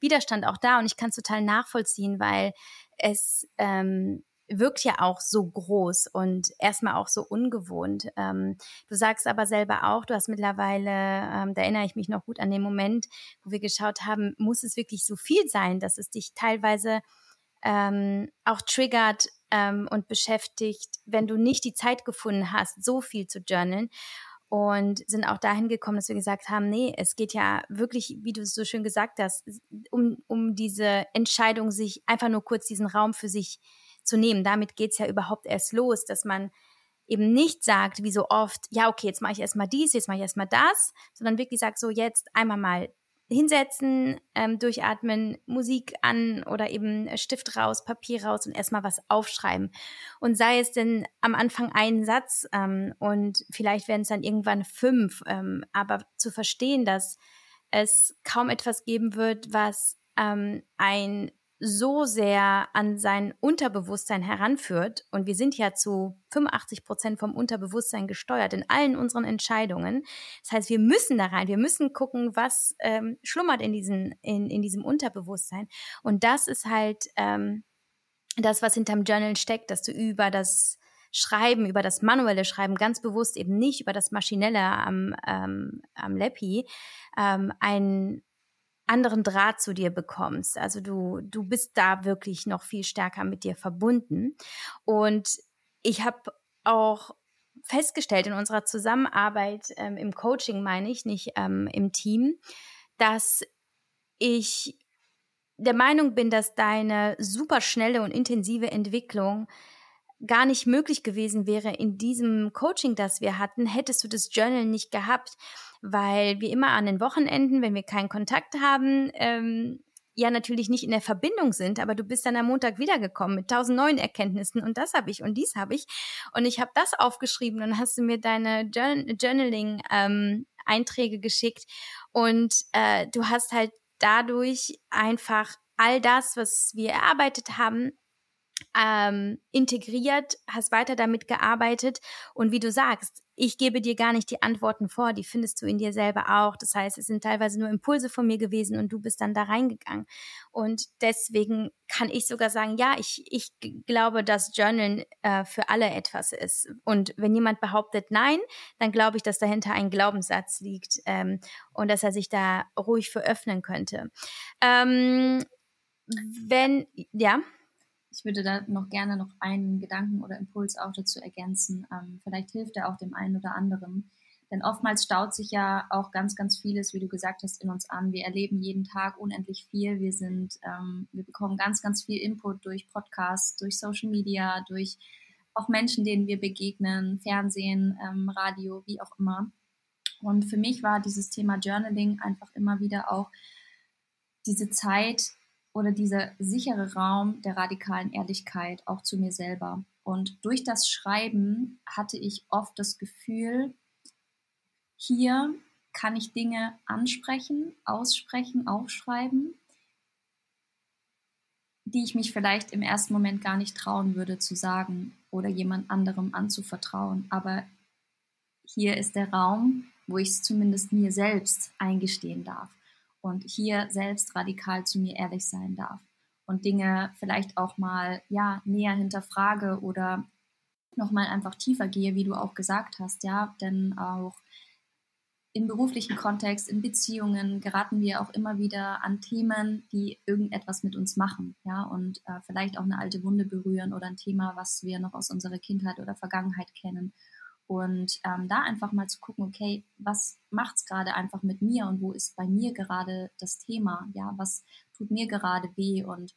Widerstand auch da und ich kann es total nachvollziehen, weil es ähm, wirkt ja auch so groß und erstmal auch so ungewohnt. Ähm, du sagst aber selber auch, du hast mittlerweile, ähm, da erinnere ich mich noch gut an den Moment, wo wir geschaut haben, muss es wirklich so viel sein, dass es dich teilweise ähm, auch triggert, ähm, und beschäftigt, wenn du nicht die Zeit gefunden hast, so viel zu journalen. Und sind auch dahin gekommen, dass wir gesagt haben, nee, es geht ja wirklich, wie du es so schön gesagt hast, um, um diese Entscheidung, sich einfach nur kurz diesen Raum für sich zu nehmen. Damit geht's ja überhaupt erst los, dass man eben nicht sagt, wie so oft, ja, okay, jetzt mache ich erstmal dies, jetzt mache ich erstmal das, sondern wirklich sagt, so jetzt einmal mal hinsetzen, ähm, durchatmen, Musik an oder eben Stift raus, Papier raus und erstmal was aufschreiben. Und sei es denn am Anfang ein Satz ähm, und vielleicht werden es dann irgendwann fünf, ähm, aber zu verstehen, dass es kaum etwas geben wird, was ähm, ein so sehr an sein Unterbewusstsein heranführt, und wir sind ja zu 85 Prozent vom Unterbewusstsein gesteuert in allen unseren Entscheidungen. Das heißt, wir müssen da rein, wir müssen gucken, was ähm, schlummert in, diesen, in, in diesem Unterbewusstsein. Und das ist halt ähm, das, was hinterm Journal steckt, dass du über das Schreiben, über das manuelle Schreiben, ganz bewusst eben nicht über das Maschinelle am, ähm, am Leppi, ähm, ein, anderen Draht zu dir bekommst. Also du, du bist da wirklich noch viel stärker mit dir verbunden. Und ich habe auch festgestellt in unserer Zusammenarbeit ähm, im Coaching, meine ich, nicht ähm, im Team, dass ich der Meinung bin, dass deine super schnelle und intensive Entwicklung gar nicht möglich gewesen wäre in diesem Coaching, das wir hatten, hättest du das Journal nicht gehabt. Weil wir immer an den Wochenenden, wenn wir keinen Kontakt haben, ähm, ja natürlich nicht in der Verbindung sind, aber du bist dann am Montag wiedergekommen mit tausend neuen Erkenntnissen und das habe ich und dies habe ich. Und ich habe das aufgeschrieben und hast du mir deine Journaling ähm, Einträge geschickt. Und äh, du hast halt dadurch einfach all das, was wir erarbeitet haben, ähm, integriert, hast weiter damit gearbeitet und wie du sagst, ich gebe dir gar nicht die Antworten vor, die findest du in dir selber auch. Das heißt, es sind teilweise nur Impulse von mir gewesen und du bist dann da reingegangen. Und deswegen kann ich sogar sagen, ja, ich, ich glaube, dass Journalen äh, für alle etwas ist. Und wenn jemand behauptet nein, dann glaube ich, dass dahinter ein Glaubenssatz liegt ähm, und dass er sich da ruhig für öffnen könnte. Ähm, wenn, ja ich würde da noch gerne noch einen Gedanken oder Impuls auch dazu ergänzen. Ähm, vielleicht hilft er auch dem einen oder anderen. Denn oftmals staut sich ja auch ganz, ganz vieles, wie du gesagt hast, in uns an. Wir erleben jeden Tag unendlich viel. Wir sind, ähm, wir bekommen ganz, ganz viel Input durch Podcasts, durch Social Media, durch auch Menschen, denen wir begegnen, Fernsehen, ähm, Radio, wie auch immer. Und für mich war dieses Thema Journaling einfach immer wieder auch diese Zeit, oder dieser sichere Raum der radikalen Ehrlichkeit auch zu mir selber. Und durch das Schreiben hatte ich oft das Gefühl, hier kann ich Dinge ansprechen, aussprechen, aufschreiben, die ich mich vielleicht im ersten Moment gar nicht trauen würde zu sagen oder jemand anderem anzuvertrauen. Aber hier ist der Raum, wo ich es zumindest mir selbst eingestehen darf und hier selbst radikal zu mir ehrlich sein darf und Dinge vielleicht auch mal ja näher hinterfrage oder noch mal einfach tiefer gehe, wie du auch gesagt hast, ja, denn auch im beruflichen Kontext, in Beziehungen geraten wir auch immer wieder an Themen, die irgendetwas mit uns machen, ja, und äh, vielleicht auch eine alte Wunde berühren oder ein Thema, was wir noch aus unserer Kindheit oder Vergangenheit kennen. Und ähm, da einfach mal zu gucken, okay, was macht es gerade einfach mit mir und wo ist bei mir gerade das Thema? Ja, was tut mir gerade weh und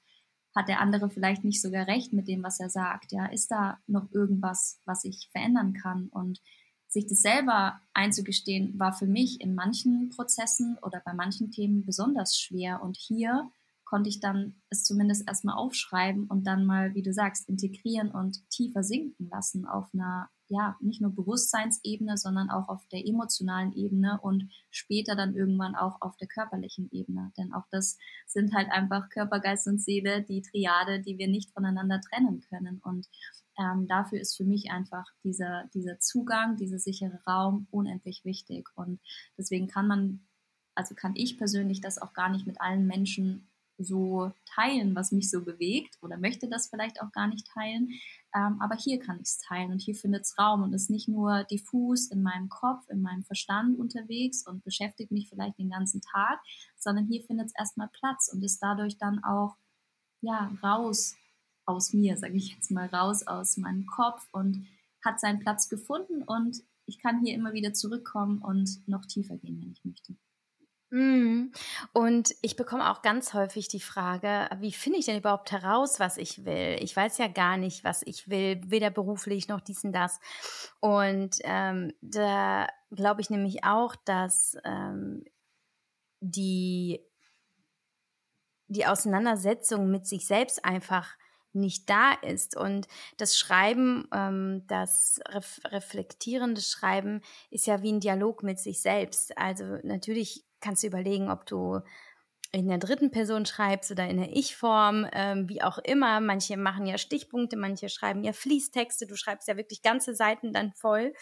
hat der andere vielleicht nicht sogar recht mit dem, was er sagt? Ja, ist da noch irgendwas, was ich verändern kann? Und sich das selber einzugestehen, war für mich in manchen Prozessen oder bei manchen Themen besonders schwer. Und hier konnte ich dann es zumindest erstmal aufschreiben und dann mal, wie du sagst, integrieren und tiefer sinken lassen auf einer, ja, nicht nur Bewusstseinsebene, sondern auch auf der emotionalen Ebene und später dann irgendwann auch auf der körperlichen Ebene. Denn auch das sind halt einfach Körper, Geist und Seele, die Triade, die wir nicht voneinander trennen können. Und ähm, dafür ist für mich einfach dieser, dieser Zugang, dieser sichere Raum unendlich wichtig. Und deswegen kann man, also kann ich persönlich das auch gar nicht mit allen Menschen so teilen, was mich so bewegt oder möchte das vielleicht auch gar nicht teilen. Ähm, aber hier kann ich es teilen und hier findet es Raum und ist nicht nur diffus in meinem Kopf, in meinem Verstand unterwegs und beschäftigt mich vielleicht den ganzen Tag, sondern hier findet es erstmal Platz und ist dadurch dann auch ja raus aus mir, sage ich jetzt mal, raus aus meinem Kopf und hat seinen Platz gefunden und ich kann hier immer wieder zurückkommen und noch tiefer gehen, wenn ich möchte. Mm. Und ich bekomme auch ganz häufig die Frage, wie finde ich denn überhaupt heraus, was ich will? Ich weiß ja gar nicht, was ich will, weder beruflich noch dies und das. Und ähm, da glaube ich nämlich auch, dass ähm, die, die Auseinandersetzung mit sich selbst einfach nicht da ist. Und das Schreiben, ähm, das ref reflektierende Schreiben ist ja wie ein Dialog mit sich selbst. Also natürlich kannst du überlegen, ob du in der dritten Person schreibst oder in der Ich-Form, ähm, wie auch immer. Manche machen ja Stichpunkte, manche schreiben ja Fließtexte. Du schreibst ja wirklich ganze Seiten dann voll.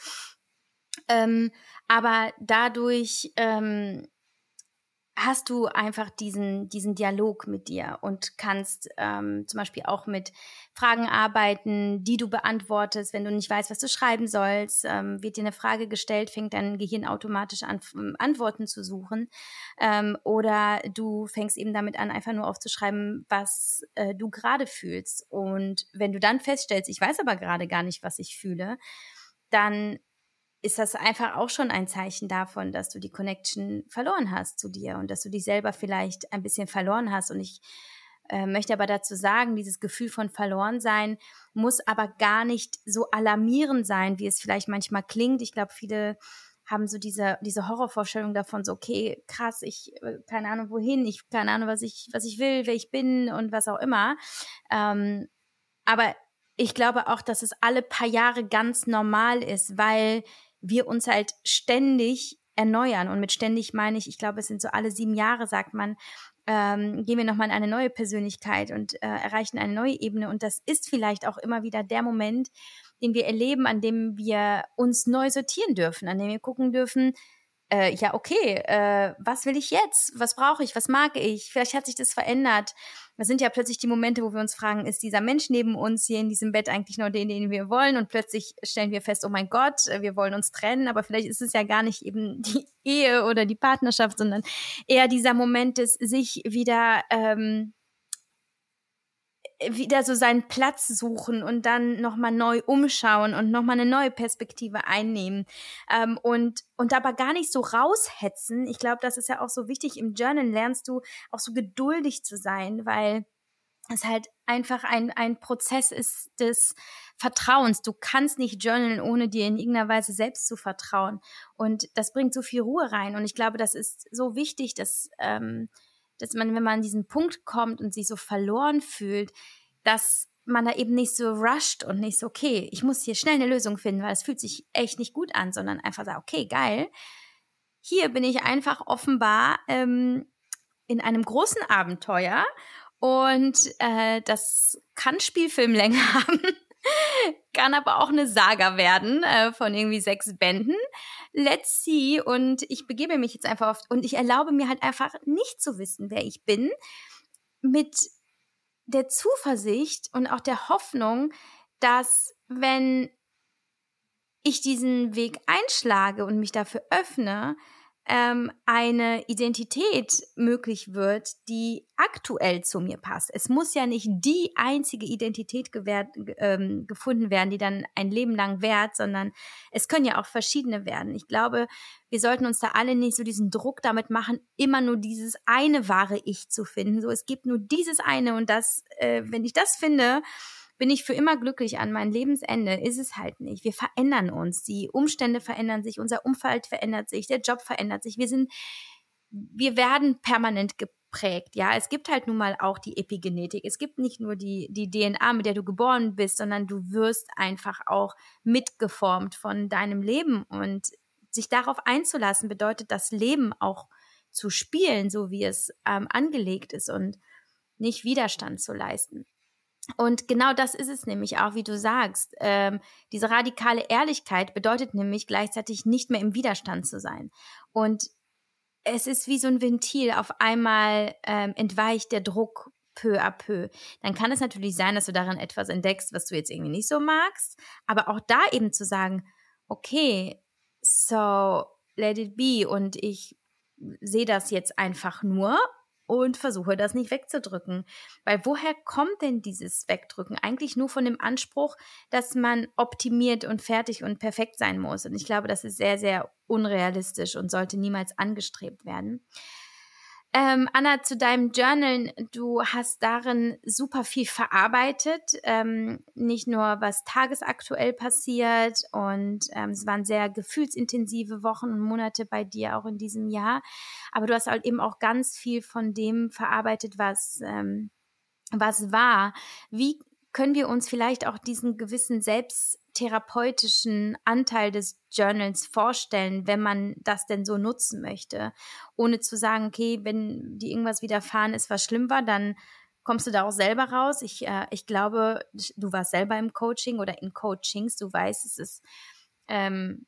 Ähm, aber dadurch ähm, hast du einfach diesen, diesen Dialog mit dir und kannst ähm, zum Beispiel auch mit Fragen arbeiten, die du beantwortest. Wenn du nicht weißt, was du schreiben sollst, ähm, wird dir eine Frage gestellt, fängt dein Gehirn automatisch an, Antworten zu suchen. Ähm, oder du fängst eben damit an, einfach nur aufzuschreiben, was äh, du gerade fühlst. Und wenn du dann feststellst, ich weiß aber gerade gar nicht, was ich fühle, dann ist das einfach auch schon ein Zeichen davon, dass du die Connection verloren hast zu dir und dass du dich selber vielleicht ein bisschen verloren hast. Und ich äh, möchte aber dazu sagen, dieses Gefühl von verloren sein muss aber gar nicht so alarmierend sein, wie es vielleicht manchmal klingt. Ich glaube, viele haben so diese, diese Horrorvorstellung davon, so, okay, krass, ich, äh, keine Ahnung wohin, ich, keine Ahnung, was ich, was ich will, wer ich bin und was auch immer. Ähm, aber ich glaube auch, dass es alle paar Jahre ganz normal ist, weil wir uns halt ständig erneuern. Und mit ständig meine ich, ich glaube, es sind so alle sieben Jahre, sagt man, ähm, gehen wir nochmal in eine neue Persönlichkeit und äh, erreichen eine neue Ebene. Und das ist vielleicht auch immer wieder der Moment, den wir erleben, an dem wir uns neu sortieren dürfen, an dem wir gucken dürfen, äh, ja, okay, äh, was will ich jetzt? Was brauche ich? Was mag ich? Vielleicht hat sich das verändert. Das sind ja plötzlich die Momente, wo wir uns fragen, ist dieser Mensch neben uns hier in diesem Bett eigentlich nur den, den wir wollen? Und plötzlich stellen wir fest, oh mein Gott, äh, wir wollen uns trennen, aber vielleicht ist es ja gar nicht eben die Ehe oder die Partnerschaft, sondern eher dieser Moment des sich wieder ähm, wieder so seinen Platz suchen und dann nochmal neu umschauen und nochmal eine neue Perspektive einnehmen ähm, und, und aber gar nicht so raushetzen. Ich glaube, das ist ja auch so wichtig. Im Journal lernst du auch so geduldig zu sein, weil es halt einfach ein, ein Prozess ist des Vertrauens. Du kannst nicht journalen, ohne dir in irgendeiner Weise selbst zu vertrauen. Und das bringt so viel Ruhe rein. Und ich glaube, das ist so wichtig, dass ähm, dass man, wenn man an diesen Punkt kommt und sich so verloren fühlt, dass man da eben nicht so rusht und nicht so, okay, ich muss hier schnell eine Lösung finden, weil es fühlt sich echt nicht gut an, sondern einfach sagt, okay, geil. Hier bin ich einfach offenbar ähm, in einem großen Abenteuer und äh, das kann Spielfilmlänge haben. Kann aber auch eine Saga werden äh, von irgendwie sechs Bänden. Let's see. Und ich begebe mich jetzt einfach auf und ich erlaube mir halt einfach nicht zu wissen, wer ich bin. Mit der Zuversicht und auch der Hoffnung, dass wenn ich diesen Weg einschlage und mich dafür öffne, ähm, eine Identität möglich wird, die aktuell zu mir passt. Es muss ja nicht die einzige Identität gewährt, ähm, gefunden werden, die dann ein Leben lang währt, sondern es können ja auch verschiedene werden. Ich glaube, wir sollten uns da alle nicht so diesen Druck damit machen, immer nur dieses eine wahre Ich zu finden. So, es gibt nur dieses eine und das, äh, wenn ich das finde, bin ich für immer glücklich an mein Lebensende, ist es halt nicht. Wir verändern uns, die Umstände verändern sich, unser Umfeld verändert sich, der Job verändert sich. Wir sind, wir werden permanent geprägt. Ja, es gibt halt nun mal auch die Epigenetik. Es gibt nicht nur die, die DNA, mit der du geboren bist, sondern du wirst einfach auch mitgeformt von deinem Leben und sich darauf einzulassen bedeutet das Leben auch zu spielen, so wie es ähm, angelegt ist und nicht Widerstand zu leisten. Und genau das ist es nämlich auch, wie du sagst. Ähm, diese radikale Ehrlichkeit bedeutet nämlich gleichzeitig nicht mehr im Widerstand zu sein. Und es ist wie so ein Ventil. Auf einmal ähm, entweicht der Druck peu à peu. Dann kann es natürlich sein, dass du darin etwas entdeckst, was du jetzt irgendwie nicht so magst. Aber auch da eben zu sagen, okay, so let it be und ich sehe das jetzt einfach nur und versuche das nicht wegzudrücken. Weil woher kommt denn dieses Wegdrücken? Eigentlich nur von dem Anspruch, dass man optimiert und fertig und perfekt sein muss. Und ich glaube, das ist sehr, sehr unrealistisch und sollte niemals angestrebt werden. Ähm, Anna, zu deinem Journal, du hast darin super viel verarbeitet, ähm, nicht nur was tagesaktuell passiert und ähm, es waren sehr gefühlsintensive Wochen und Monate bei dir auch in diesem Jahr, aber du hast halt eben auch ganz viel von dem verarbeitet, was ähm, was war. Wie können wir uns vielleicht auch diesen gewissen selbsttherapeutischen Anteil des Journals vorstellen, wenn man das denn so nutzen möchte, ohne zu sagen, okay, wenn dir irgendwas widerfahren ist, was schlimm war, dann kommst du da auch selber raus. Ich, äh, ich glaube, du warst selber im Coaching oder in Coachings, du weißt, es ist ähm,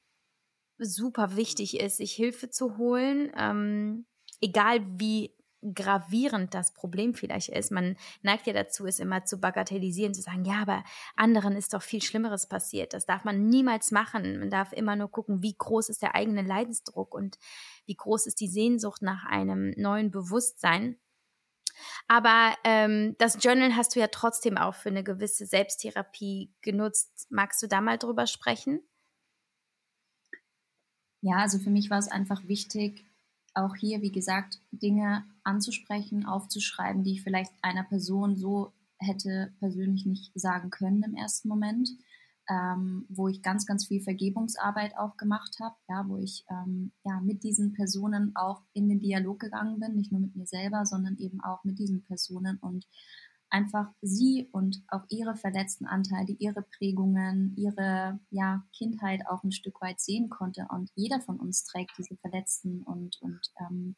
super wichtig ist, sich Hilfe zu holen, ähm, egal wie gravierend das Problem vielleicht ist. Man neigt ja dazu, es immer zu bagatellisieren, zu sagen, ja, aber anderen ist doch viel Schlimmeres passiert. Das darf man niemals machen. Man darf immer nur gucken, wie groß ist der eigene Leidensdruck und wie groß ist die Sehnsucht nach einem neuen Bewusstsein. Aber ähm, das Journal hast du ja trotzdem auch für eine gewisse Selbsttherapie genutzt. Magst du da mal drüber sprechen? Ja, also für mich war es einfach wichtig, auch hier, wie gesagt, Dinge anzusprechen, aufzuschreiben, die ich vielleicht einer Person so hätte persönlich nicht sagen können im ersten Moment, ähm, wo ich ganz, ganz viel Vergebungsarbeit auch gemacht habe, ja, wo ich ähm, ja, mit diesen Personen auch in den Dialog gegangen bin, nicht nur mit mir selber, sondern eben auch mit diesen Personen und einfach sie und auch ihre verletzten Anteile, ihre Prägungen, ihre ja, Kindheit auch ein Stück weit sehen konnte. Und jeder von uns trägt diese verletzten und, und ähm,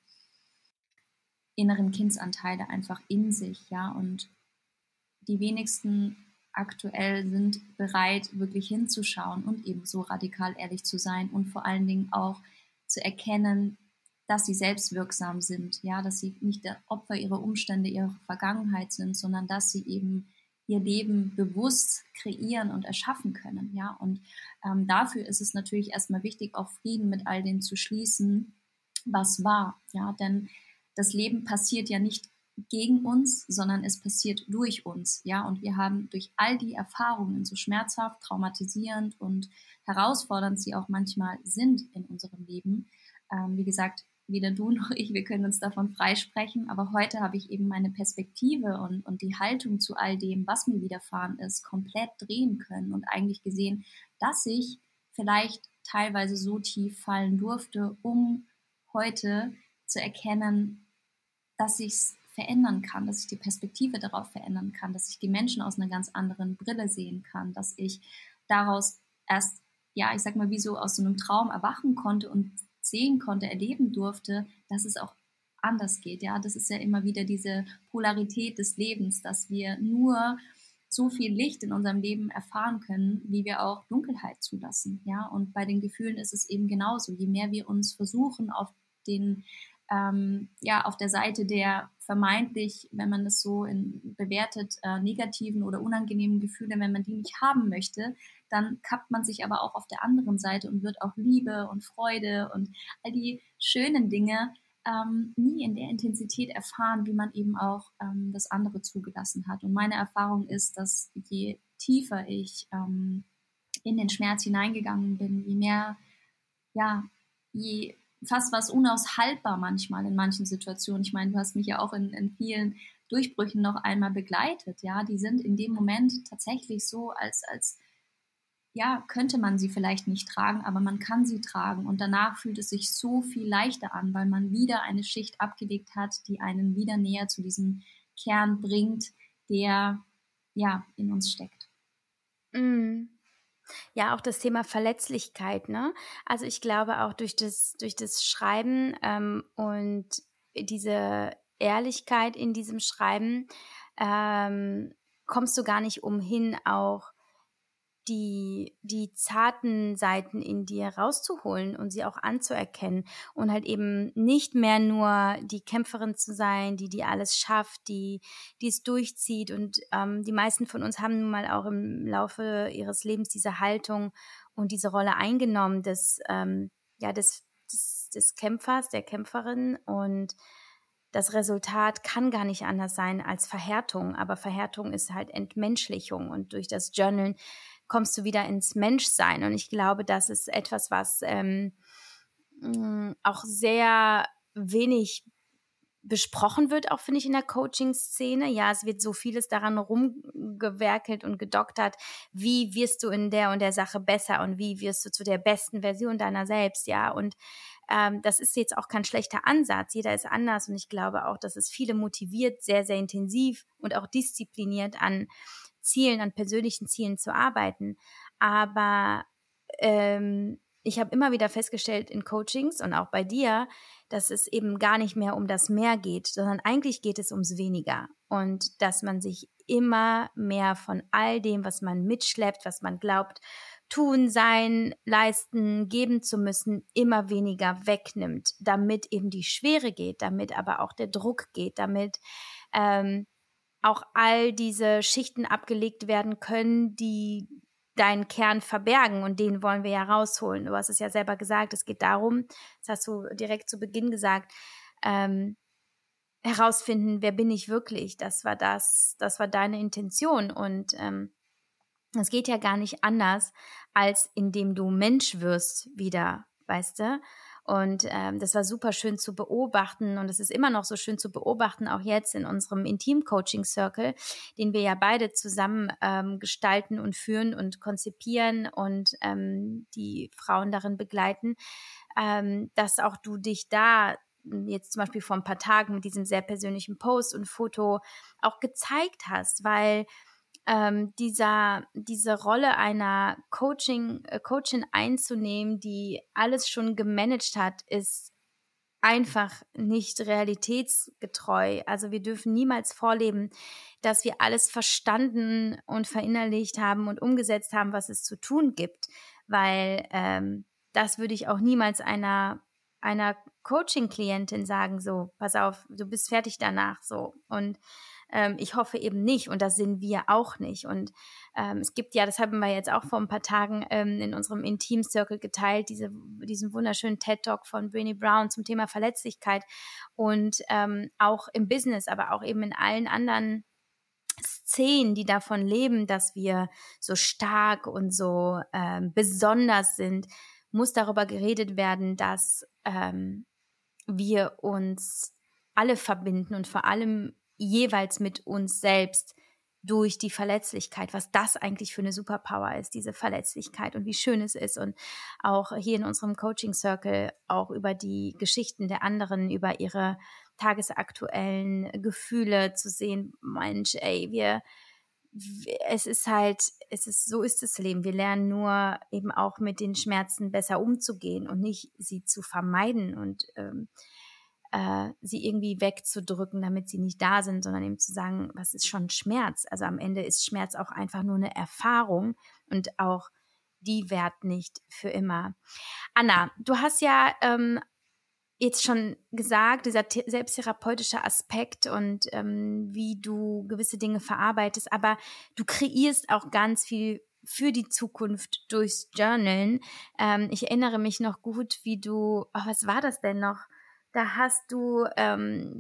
inneren Kindsanteile einfach in sich, ja. Und die wenigsten aktuell sind bereit, wirklich hinzuschauen und eben so radikal ehrlich zu sein und vor allen Dingen auch zu erkennen, dass sie selbstwirksam sind, ja, dass sie nicht der Opfer ihrer Umstände, ihrer Vergangenheit sind, sondern dass sie eben ihr Leben bewusst kreieren und erschaffen können, ja. Und ähm, dafür ist es natürlich erstmal wichtig, auch Frieden mit all dem zu schließen, was war, ja, denn das Leben passiert ja nicht gegen uns, sondern es passiert durch uns, ja. Und wir haben durch all die Erfahrungen, so schmerzhaft, traumatisierend und herausfordernd sie auch manchmal sind in unserem Leben, ähm, wie gesagt, weder du noch ich, wir können uns davon freisprechen, aber heute habe ich eben meine Perspektive und, und die Haltung zu all dem, was mir widerfahren ist, komplett drehen können und eigentlich gesehen, dass ich vielleicht teilweise so tief fallen durfte, um heute zu erkennen, dass ich es verändern kann, dass ich die Perspektive darauf verändern kann, dass ich die Menschen aus einer ganz anderen Brille sehen kann, dass ich daraus erst, ja, ich sag mal, wie so aus so einem Traum erwachen konnte und sehen konnte, erleben durfte, dass es auch anders geht. Ja, das ist ja immer wieder diese Polarität des Lebens, dass wir nur so viel Licht in unserem Leben erfahren können, wie wir auch Dunkelheit zulassen. Ja, und bei den Gefühlen ist es eben genauso. Je mehr wir uns versuchen, auf den ähm, ja auf der Seite der vermeintlich, wenn man das so in, bewertet, äh, negativen oder unangenehmen Gefühle, wenn man die nicht haben möchte, dann kappt man sich aber auch auf der anderen Seite und wird auch Liebe und Freude und all die schönen Dinge ähm, nie in der Intensität erfahren, wie man eben auch ähm, das andere zugelassen hat. Und meine Erfahrung ist, dass je tiefer ich ähm, in den Schmerz hineingegangen bin, je mehr, ja, je fast was unaushaltbar manchmal in manchen Situationen. Ich meine, du hast mich ja auch in, in vielen Durchbrüchen noch einmal begleitet, ja, die sind in dem Moment tatsächlich so, als, als ja, könnte man sie vielleicht nicht tragen, aber man kann sie tragen und danach fühlt es sich so viel leichter an, weil man wieder eine Schicht abgelegt hat, die einen wieder näher zu diesem Kern bringt, der ja in uns steckt. Mm. Ja, auch das Thema Verletzlichkeit, ne? Also ich glaube auch durch das, durch das Schreiben ähm, und diese Ehrlichkeit in diesem Schreiben ähm, kommst du gar nicht umhin, auch die, die zarten Seiten in dir rauszuholen und sie auch anzuerkennen und halt eben nicht mehr nur die Kämpferin zu sein, die die alles schafft, die, die es durchzieht. Und ähm, die meisten von uns haben nun mal auch im Laufe ihres Lebens diese Haltung und diese Rolle eingenommen des, ähm, ja, des, des, des Kämpfers, der Kämpferin. Und das Resultat kann gar nicht anders sein als Verhärtung, aber Verhärtung ist halt Entmenschlichung. Und durch das Journalen kommst du wieder ins Menschsein. Und ich glaube, das ist etwas, was ähm, mm, auch sehr wenig besprochen wird, auch finde ich in der Coaching-Szene. Ja, es wird so vieles daran rumgewerkelt und gedoktert. Wie wirst du in der und der Sache besser und wie wirst du zu der besten Version deiner selbst? Ja, und ähm, das ist jetzt auch kein schlechter Ansatz. Jeder ist anders und ich glaube auch, dass es viele motiviert, sehr, sehr intensiv und auch diszipliniert an Zielen, an persönlichen Zielen zu arbeiten. Aber ähm, ich habe immer wieder festgestellt in Coachings und auch bei dir, dass es eben gar nicht mehr um das Mehr geht, sondern eigentlich geht es ums Weniger. Und dass man sich immer mehr von all dem, was man mitschleppt, was man glaubt, tun, sein, leisten, geben zu müssen, immer weniger wegnimmt, damit eben die Schwere geht, damit aber auch der Druck geht, damit ähm, auch all diese Schichten abgelegt werden können, die deinen Kern verbergen und den wollen wir ja rausholen. Du hast es ja selber gesagt, es geht darum, das hast du direkt zu Beginn gesagt, ähm, herausfinden, wer bin ich wirklich. Das war das, das war deine Intention und ähm, es geht ja gar nicht anders, als indem du Mensch wirst wieder, weißt du? Und ähm, das war super schön zu beobachten und es ist immer noch so schön zu beobachten, auch jetzt in unserem Intim-Coaching-Circle, den wir ja beide zusammen ähm, gestalten und führen und konzipieren und ähm, die Frauen darin begleiten, ähm, dass auch du dich da jetzt zum Beispiel vor ein paar Tagen mit diesem sehr persönlichen Post und Foto auch gezeigt hast, weil ähm, dieser, diese Rolle einer Coaching, äh, Coachin einzunehmen, die alles schon gemanagt hat, ist einfach nicht realitätsgetreu. Also wir dürfen niemals vorleben, dass wir alles verstanden und verinnerlicht haben und umgesetzt haben, was es zu tun gibt, weil ähm, das würde ich auch niemals einer einer Coaching-Klientin sagen, so, pass auf, du bist fertig danach, so. Und ähm, ich hoffe eben nicht und das sind wir auch nicht. Und ähm, es gibt ja, das haben wir jetzt auch vor ein paar Tagen ähm, in unserem Intim-Circle geteilt, diese, diesen wunderschönen TED-Talk von Brené Brown zum Thema Verletzlichkeit und ähm, auch im Business, aber auch eben in allen anderen Szenen, die davon leben, dass wir so stark und so ähm, besonders sind, muss darüber geredet werden, dass ähm, wir uns alle verbinden und vor allem jeweils mit uns selbst durch die Verletzlichkeit, was das eigentlich für eine Superpower ist, diese Verletzlichkeit und wie schön es ist und auch hier in unserem Coaching Circle auch über die Geschichten der anderen, über ihre tagesaktuellen Gefühle zu sehen, Mensch, ey, wir, es ist halt, es ist, so ist das Leben. Wir lernen nur eben auch mit den Schmerzen besser umzugehen und nicht sie zu vermeiden und ähm, äh, sie irgendwie wegzudrücken, damit sie nicht da sind, sondern eben zu sagen, was ist schon Schmerz? Also am Ende ist Schmerz auch einfach nur eine Erfahrung und auch die währt nicht für immer. Anna, du hast ja ähm, jetzt schon gesagt, dieser selbsttherapeutische Aspekt und ähm, wie du gewisse Dinge verarbeitest, aber du kreierst auch ganz viel für die Zukunft durchs Journalen. Ähm, ich erinnere mich noch gut, wie du, oh, was war das denn noch? Da hast du ähm,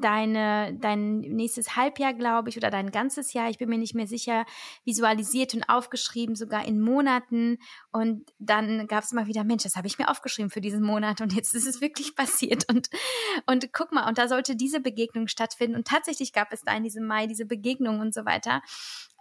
deine, dein nächstes Halbjahr, glaube ich, oder dein ganzes Jahr, ich bin mir nicht mehr sicher, visualisiert und aufgeschrieben, sogar in Monaten. Und dann gab es mal wieder, Mensch, das habe ich mir aufgeschrieben für diesen Monat und jetzt ist es wirklich passiert. Und, und guck mal, und da sollte diese Begegnung stattfinden. Und tatsächlich gab es da in diesem Mai diese Begegnung und so weiter.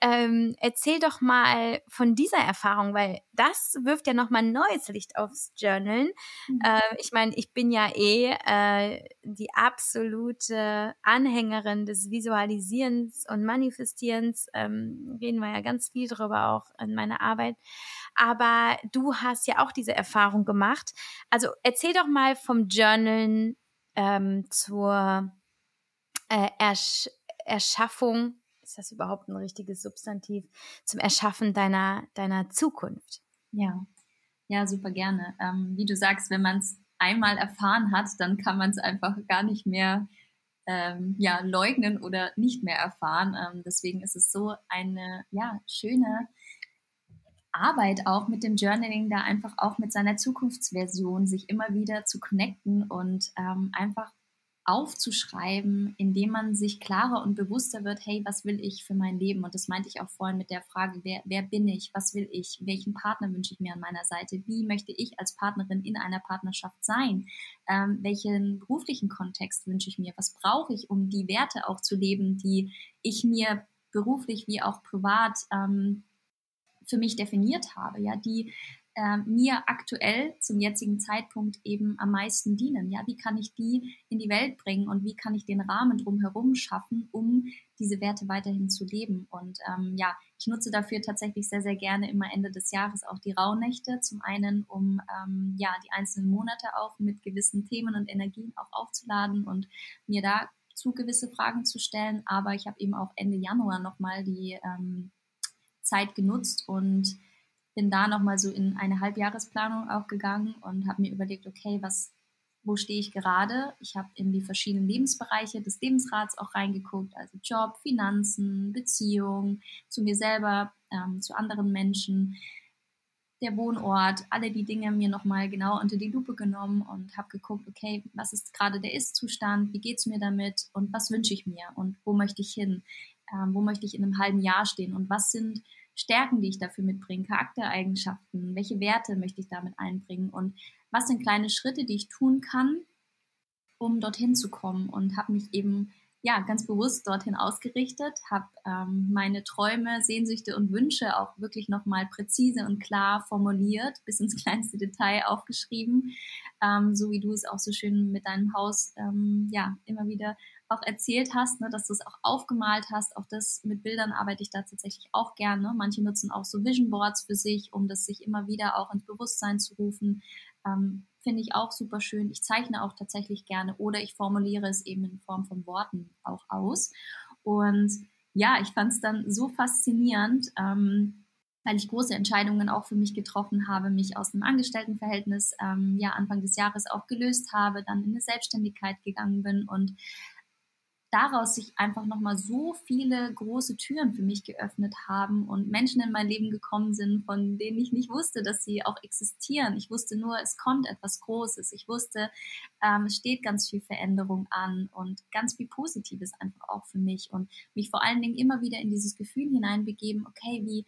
Ähm, erzähl doch mal von dieser Erfahrung, weil das wirft ja nochmal ein neues Licht aufs Journalen. Mhm. Äh, ich meine, ich bin ja eh äh, die absolute Anhängerin des Visualisierens und Manifestierens. Ähm, reden wir ja ganz viel darüber auch in meiner Arbeit. Aber du hast ja auch diese Erfahrung gemacht. Also erzähl doch mal vom Journalen ähm, zur äh, Ersch Erschaffung ist das überhaupt ein richtiges Substantiv, zum Erschaffen deiner, deiner Zukunft? Ja, ja, super gerne. Ähm, wie du sagst, wenn man es einmal erfahren hat, dann kann man es einfach gar nicht mehr ähm, ja, leugnen oder nicht mehr erfahren. Ähm, deswegen ist es so eine ja, schöne Arbeit auch mit dem Journaling, da einfach auch mit seiner Zukunftsversion sich immer wieder zu connecten und ähm, einfach aufzuschreiben, indem man sich klarer und bewusster wird, hey, was will ich für mein Leben? Und das meinte ich auch vorhin mit der Frage, wer, wer bin ich? Was will ich? Welchen Partner wünsche ich mir an meiner Seite? Wie möchte ich als Partnerin in einer Partnerschaft sein? Ähm, welchen beruflichen Kontext wünsche ich mir? Was brauche ich, um die Werte auch zu leben, die ich mir beruflich wie auch privat ähm, für mich definiert habe, ja, die äh, mir aktuell zum jetzigen Zeitpunkt eben am meisten dienen. Ja, wie kann ich die in die Welt bringen und wie kann ich den Rahmen drumherum schaffen, um diese Werte weiterhin zu leben? Und ähm, ja, ich nutze dafür tatsächlich sehr, sehr gerne immer Ende des Jahres auch die Rauhnächte. Zum einen, um ähm, ja die einzelnen Monate auch mit gewissen Themen und Energien auch aufzuladen und mir da zu gewisse Fragen zu stellen. Aber ich habe eben auch Ende Januar nochmal die ähm, Zeit genutzt und bin da nochmal so in eine Halbjahresplanung auch gegangen und habe mir überlegt, okay, was, wo stehe ich gerade? Ich habe in die verschiedenen Lebensbereiche des Lebensrats auch reingeguckt, also Job, Finanzen, Beziehung, zu mir selber, ähm, zu anderen Menschen, der Wohnort, alle die Dinge mir nochmal genau unter die Lupe genommen und habe geguckt, okay, was ist gerade der Ist-Zustand, wie geht es mir damit und was wünsche ich mir und wo möchte ich hin, ähm, wo möchte ich in einem halben Jahr stehen und was sind Stärken, die ich dafür mitbringe, Charaktereigenschaften, welche Werte möchte ich damit einbringen und was sind kleine Schritte, die ich tun kann, um dorthin zu kommen und habe mich eben ja ganz bewusst dorthin ausgerichtet, habe ähm, meine Träume, Sehnsüchte und Wünsche auch wirklich nochmal präzise und klar formuliert, bis ins kleinste Detail aufgeschrieben, ähm, so wie du es auch so schön mit deinem Haus ähm, ja immer wieder auch erzählt hast, ne, dass du es auch aufgemalt hast. Auch das mit Bildern arbeite ich da tatsächlich auch gerne. Manche nutzen auch so Vision Boards für sich, um das sich immer wieder auch ins Bewusstsein zu rufen. Ähm, Finde ich auch super schön. Ich zeichne auch tatsächlich gerne oder ich formuliere es eben in Form von Worten auch aus. Und ja, ich fand es dann so faszinierend, ähm, weil ich große Entscheidungen auch für mich getroffen habe, mich aus einem Angestelltenverhältnis ähm, ja Anfang des Jahres auch gelöst habe, dann in eine Selbstständigkeit gegangen bin und daraus sich einfach nochmal so viele große Türen für mich geöffnet haben und Menschen in mein Leben gekommen sind, von denen ich nicht wusste, dass sie auch existieren. Ich wusste nur, es kommt etwas Großes. Ich wusste, ähm, es steht ganz viel Veränderung an und ganz viel Positives einfach auch für mich und mich vor allen Dingen immer wieder in dieses Gefühl hineinbegeben, okay, wie,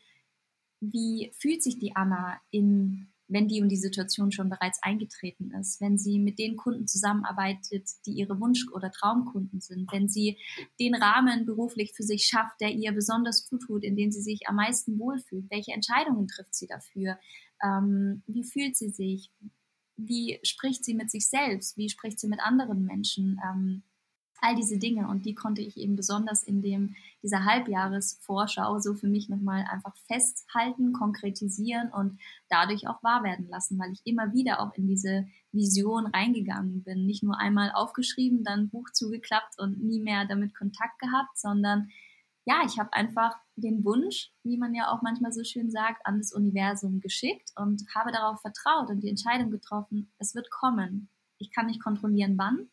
wie fühlt sich die Anna in wenn die und die Situation schon bereits eingetreten ist, wenn sie mit den Kunden zusammenarbeitet, die ihre Wunsch- oder Traumkunden sind, wenn sie den Rahmen beruflich für sich schafft, der ihr besonders gut tut, in dem sie sich am meisten wohlfühlt, welche Entscheidungen trifft sie dafür, ähm, wie fühlt sie sich, wie spricht sie mit sich selbst, wie spricht sie mit anderen Menschen, ähm, all diese Dinge und die konnte ich eben besonders in dem dieser Halbjahresvorschau so für mich nochmal einfach festhalten, konkretisieren und dadurch auch wahr werden lassen, weil ich immer wieder auch in diese Vision reingegangen bin, nicht nur einmal aufgeschrieben, dann Buch zugeklappt und nie mehr damit Kontakt gehabt, sondern ja, ich habe einfach den Wunsch, wie man ja auch manchmal so schön sagt, an das Universum geschickt und habe darauf vertraut und die Entscheidung getroffen, es wird kommen Ich kann nicht kontrollieren, wann.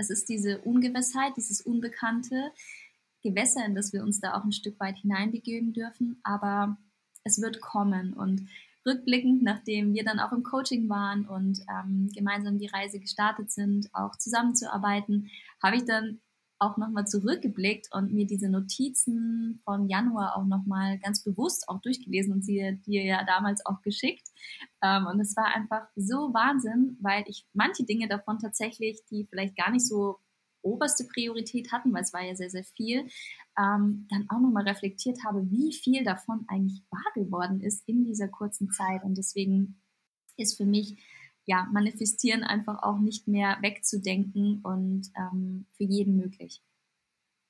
Es ist diese Ungewissheit, dieses unbekannte Gewässer, in das wir uns da auch ein Stück weit hineinbegeben dürfen. Aber es wird kommen. Und rückblickend, nachdem wir dann auch im Coaching waren und ähm, gemeinsam die Reise gestartet sind, auch zusammenzuarbeiten, habe ich dann auch nochmal zurückgeblickt und mir diese Notizen von Januar auch nochmal ganz bewusst auch durchgelesen und sie dir ja damals auch geschickt. Ähm, und es war einfach so Wahnsinn, weil ich manche Dinge davon tatsächlich, die vielleicht gar nicht so oberste Priorität hatten, weil es war ja sehr, sehr viel, ähm, dann auch nochmal reflektiert habe, wie viel davon eigentlich wahr geworden ist in dieser kurzen Zeit. Und deswegen ist für mich ja, manifestieren einfach auch nicht mehr wegzudenken und ähm, für jeden möglich.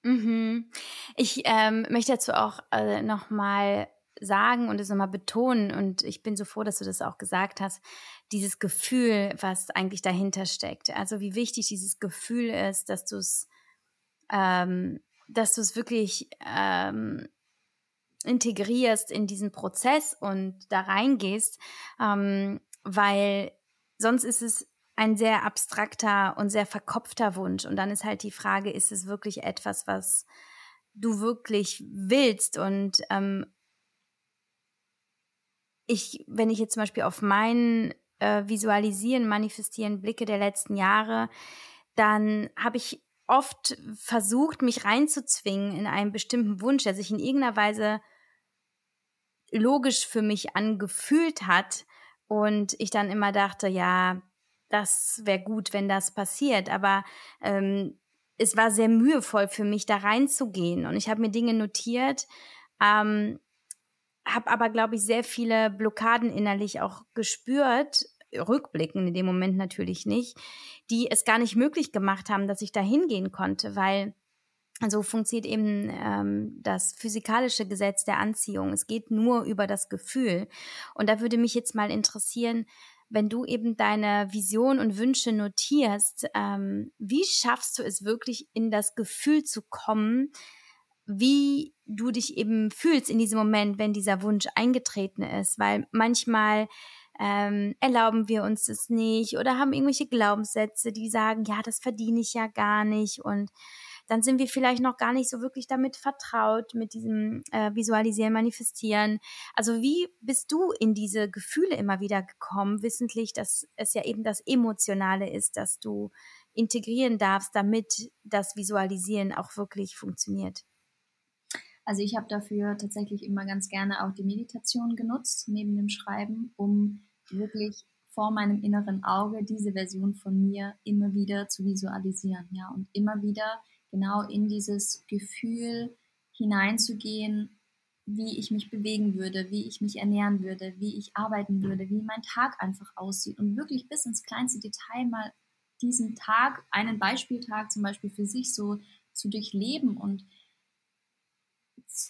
Mhm. Ich ähm, möchte dazu auch äh, nochmal sagen und es nochmal betonen und ich bin so froh, dass du das auch gesagt hast, dieses Gefühl, was eigentlich dahinter steckt. Also wie wichtig dieses Gefühl ist, dass du es, ähm, dass du es wirklich ähm, integrierst in diesen Prozess und da reingehst, ähm, weil sonst ist es ein sehr abstrakter und sehr verkopfter Wunsch. Und dann ist halt die Frage, ist es wirklich etwas, was du wirklich willst? Und ähm, ich, wenn ich jetzt zum Beispiel auf mein äh, Visualisieren, Manifestieren blicke der letzten Jahre, dann habe ich oft versucht, mich reinzuzwingen in einen bestimmten Wunsch, der sich in irgendeiner Weise logisch für mich angefühlt hat und ich dann immer dachte, ja, das wäre gut, wenn das passiert, aber ähm, es war sehr mühevoll für mich, da reinzugehen. Und ich habe mir Dinge notiert, ähm, habe aber, glaube ich, sehr viele Blockaden innerlich auch gespürt, rückblicken in dem Moment natürlich nicht, die es gar nicht möglich gemacht haben, dass ich da hingehen konnte, weil so funktioniert eben ähm, das physikalische Gesetz der Anziehung. Es geht nur über das Gefühl. Und da würde mich jetzt mal interessieren, wenn du eben deine Vision und Wünsche notierst, ähm, wie schaffst du es wirklich in das Gefühl zu kommen, wie du dich eben fühlst in diesem Moment, wenn dieser Wunsch eingetreten ist, weil manchmal ähm, erlauben wir uns das nicht oder haben irgendwelche Glaubenssätze, die sagen, ja, das verdiene ich ja gar nicht und dann sind wir vielleicht noch gar nicht so wirklich damit vertraut, mit diesem äh, Visualisieren, Manifestieren. Also wie bist du in diese Gefühle immer wieder gekommen, wissentlich, dass es ja eben das Emotionale ist, dass du integrieren darfst, damit das Visualisieren auch wirklich funktioniert? Also ich habe dafür tatsächlich immer ganz gerne auch die Meditation genutzt, neben dem Schreiben, um wirklich vor meinem inneren Auge diese Version von mir immer wieder zu visualisieren, ja, und immer wieder genau in dieses Gefühl hineinzugehen, wie ich mich bewegen würde, wie ich mich ernähren würde, wie ich arbeiten würde, wie mein Tag einfach aussieht und wirklich bis ins kleinste Detail mal diesen Tag, einen Beispieltag zum Beispiel für sich so zu durchleben und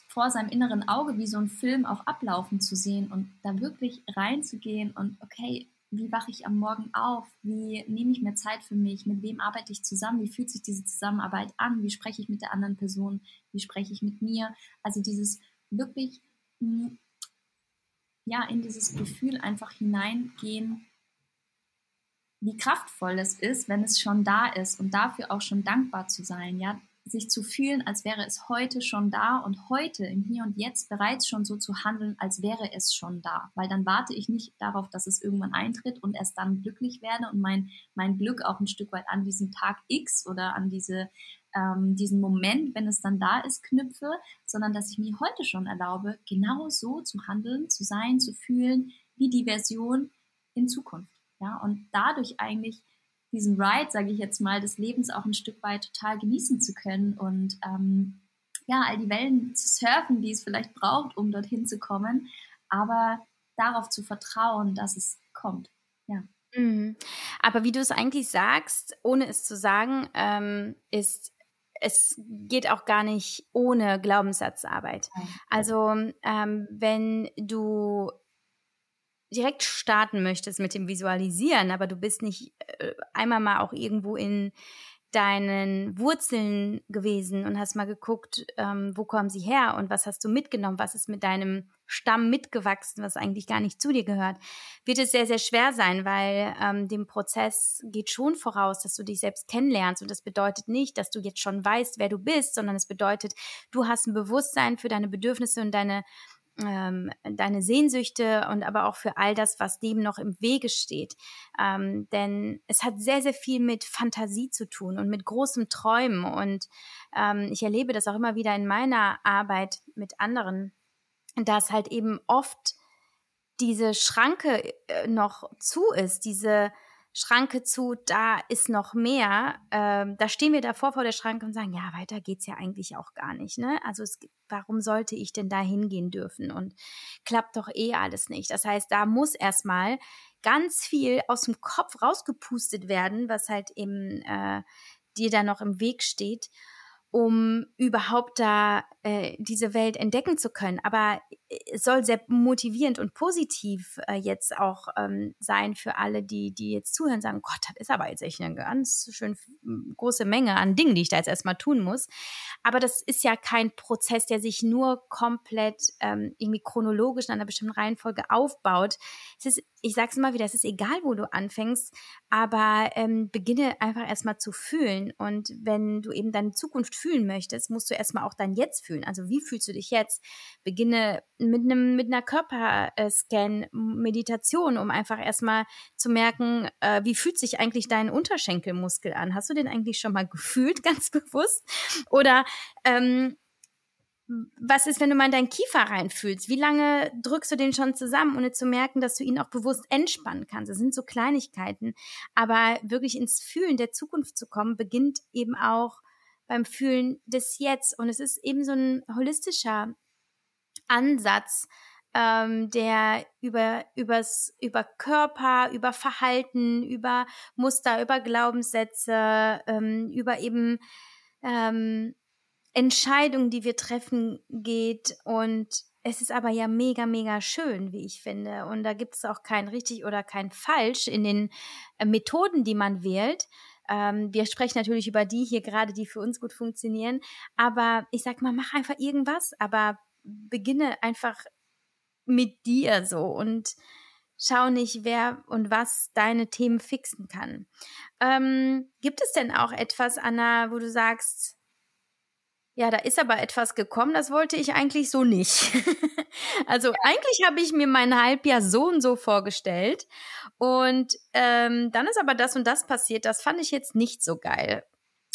vor seinem inneren Auge wie so ein Film auch ablaufen zu sehen und da wirklich reinzugehen und okay, wie wache ich am Morgen auf? Wie nehme ich mir Zeit für mich? Mit wem arbeite ich zusammen? Wie fühlt sich diese Zusammenarbeit an? Wie spreche ich mit der anderen Person? Wie spreche ich mit mir? Also dieses wirklich hm, ja in dieses Gefühl einfach hineingehen, wie kraftvoll es ist, wenn es schon da ist und dafür auch schon dankbar zu sein. Ja, sich zu fühlen, als wäre es heute schon da und heute im Hier und Jetzt bereits schon so zu handeln, als wäre es schon da. Weil dann warte ich nicht darauf, dass es irgendwann eintritt und erst dann glücklich werde und mein, mein Glück auch ein Stück weit an diesen Tag X oder an diese, ähm, diesen Moment, wenn es dann da ist, knüpfe, sondern dass ich mir heute schon erlaube, genau so zu handeln, zu sein, zu fühlen, wie die Version in Zukunft. Ja, und dadurch eigentlich diesen Ride, sage ich jetzt mal, des Lebens auch ein Stück weit total genießen zu können und ähm, ja, all die Wellen zu surfen, die es vielleicht braucht, um dorthin zu kommen, aber darauf zu vertrauen, dass es kommt. Ja. Mhm. Aber wie du es eigentlich sagst, ohne es zu sagen, ähm, ist es geht auch gar nicht ohne Glaubenssatzarbeit. Also ähm, wenn du direkt starten möchtest mit dem Visualisieren, aber du bist nicht äh, einmal mal auch irgendwo in deinen Wurzeln gewesen und hast mal geguckt, ähm, wo kommen sie her und was hast du mitgenommen, was ist mit deinem Stamm mitgewachsen, was eigentlich gar nicht zu dir gehört, wird es sehr, sehr schwer sein, weil ähm, dem Prozess geht schon voraus, dass du dich selbst kennenlernst. Und das bedeutet nicht, dass du jetzt schon weißt, wer du bist, sondern es bedeutet, du hast ein Bewusstsein für deine Bedürfnisse und deine ähm, deine Sehnsüchte und aber auch für all das, was dem noch im Wege steht. Ähm, denn es hat sehr, sehr viel mit Fantasie zu tun und mit großem Träumen. Und ähm, ich erlebe das auch immer wieder in meiner Arbeit mit anderen, dass halt eben oft diese Schranke äh, noch zu ist, diese Schranke zu, da ist noch mehr. Ähm, da stehen wir davor vor der Schranke und sagen, ja, weiter geht's ja eigentlich auch gar nicht. Ne? Also es, warum sollte ich denn da hingehen dürfen? Und klappt doch eh alles nicht. Das heißt, da muss erstmal ganz viel aus dem Kopf rausgepustet werden, was halt eben äh, dir da noch im Weg steht um überhaupt da äh, diese Welt entdecken zu können. Aber es soll sehr motivierend und positiv äh, jetzt auch ähm, sein für alle, die, die jetzt zuhören, sagen, Gott, das ist aber jetzt echt eine ganz schön große Menge an Dingen, die ich da jetzt erstmal tun muss. Aber das ist ja kein Prozess, der sich nur komplett ähm, irgendwie chronologisch in einer bestimmten Reihenfolge aufbaut. Es ist, ich sage es immer wieder, es ist egal, wo du anfängst, aber ähm, beginne einfach erstmal zu fühlen. Und wenn du eben deine Zukunft fühlen möchtest, musst du erstmal auch dein Jetzt fühlen. Also wie fühlst du dich jetzt? Beginne mit einem mit einer Körperscan Meditation, um einfach erstmal zu merken, äh, wie fühlt sich eigentlich dein Unterschenkelmuskel an? Hast du den eigentlich schon mal gefühlt, ganz bewusst? Oder ähm, was ist, wenn du mal in deinen Kiefer reinfühlst? Wie lange drückst du den schon zusammen, ohne zu merken, dass du ihn auch bewusst entspannen kannst? Das sind so Kleinigkeiten. Aber wirklich ins Fühlen der Zukunft zu kommen, beginnt eben auch beim Fühlen des Jetzt. Und es ist eben so ein holistischer Ansatz, ähm, der über, übers, über Körper, über Verhalten, über Muster, über Glaubenssätze, ähm, über eben ähm, Entscheidungen, die wir treffen, geht. Und es ist aber ja mega, mega schön, wie ich finde. Und da gibt es auch kein richtig oder kein falsch in den äh, Methoden, die man wählt. Ähm, wir sprechen natürlich über die hier gerade, die für uns gut funktionieren. Aber ich sag mal, mach einfach irgendwas, aber beginne einfach mit dir so und schau nicht, wer und was deine Themen fixen kann. Ähm, gibt es denn auch etwas, Anna, wo du sagst, ja, da ist aber etwas gekommen, das wollte ich eigentlich so nicht. also eigentlich habe ich mir mein Halbjahr so und so vorgestellt. Und ähm, dann ist aber das und das passiert. Das fand ich jetzt nicht so geil.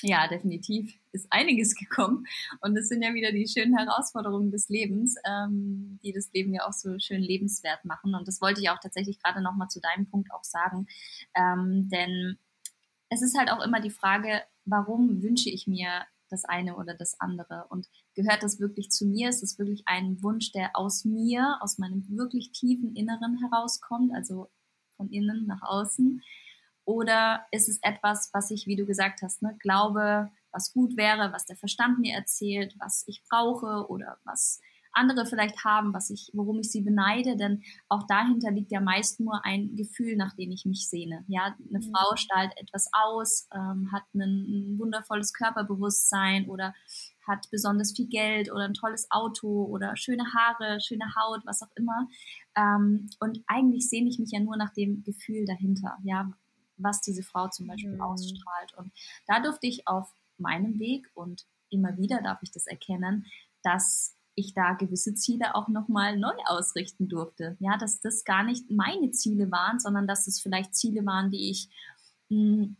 Ja, definitiv ist einiges gekommen. Und es sind ja wieder die schönen Herausforderungen des Lebens, ähm, die das Leben ja auch so schön lebenswert machen. Und das wollte ich auch tatsächlich gerade nochmal zu deinem Punkt auch sagen. Ähm, denn es ist halt auch immer die Frage, warum wünsche ich mir das eine oder das andere? Und gehört das wirklich zu mir? Ist es wirklich ein Wunsch, der aus mir, aus meinem wirklich tiefen Inneren herauskommt, also von innen nach außen? Oder ist es etwas, was ich, wie du gesagt hast, ne, glaube, was gut wäre, was der Verstand mir erzählt, was ich brauche oder was andere vielleicht haben, was ich, worum ich sie beneide, denn auch dahinter liegt ja meist nur ein Gefühl, nach dem ich mich sehne. Ja, eine mhm. Frau strahlt etwas aus, ähm, hat ein, ein wundervolles Körperbewusstsein oder hat besonders viel Geld oder ein tolles Auto oder schöne Haare, schöne Haut, was auch immer. Ähm, und eigentlich sehne ich mich ja nur nach dem Gefühl dahinter, ja, was diese Frau zum Beispiel mhm. ausstrahlt. Und da durfte ich auf meinem Weg und immer wieder darf ich das erkennen, dass ich da gewisse Ziele auch nochmal neu ausrichten durfte. Ja, dass das gar nicht meine Ziele waren, sondern dass es vielleicht Ziele waren, die ich mh, hm,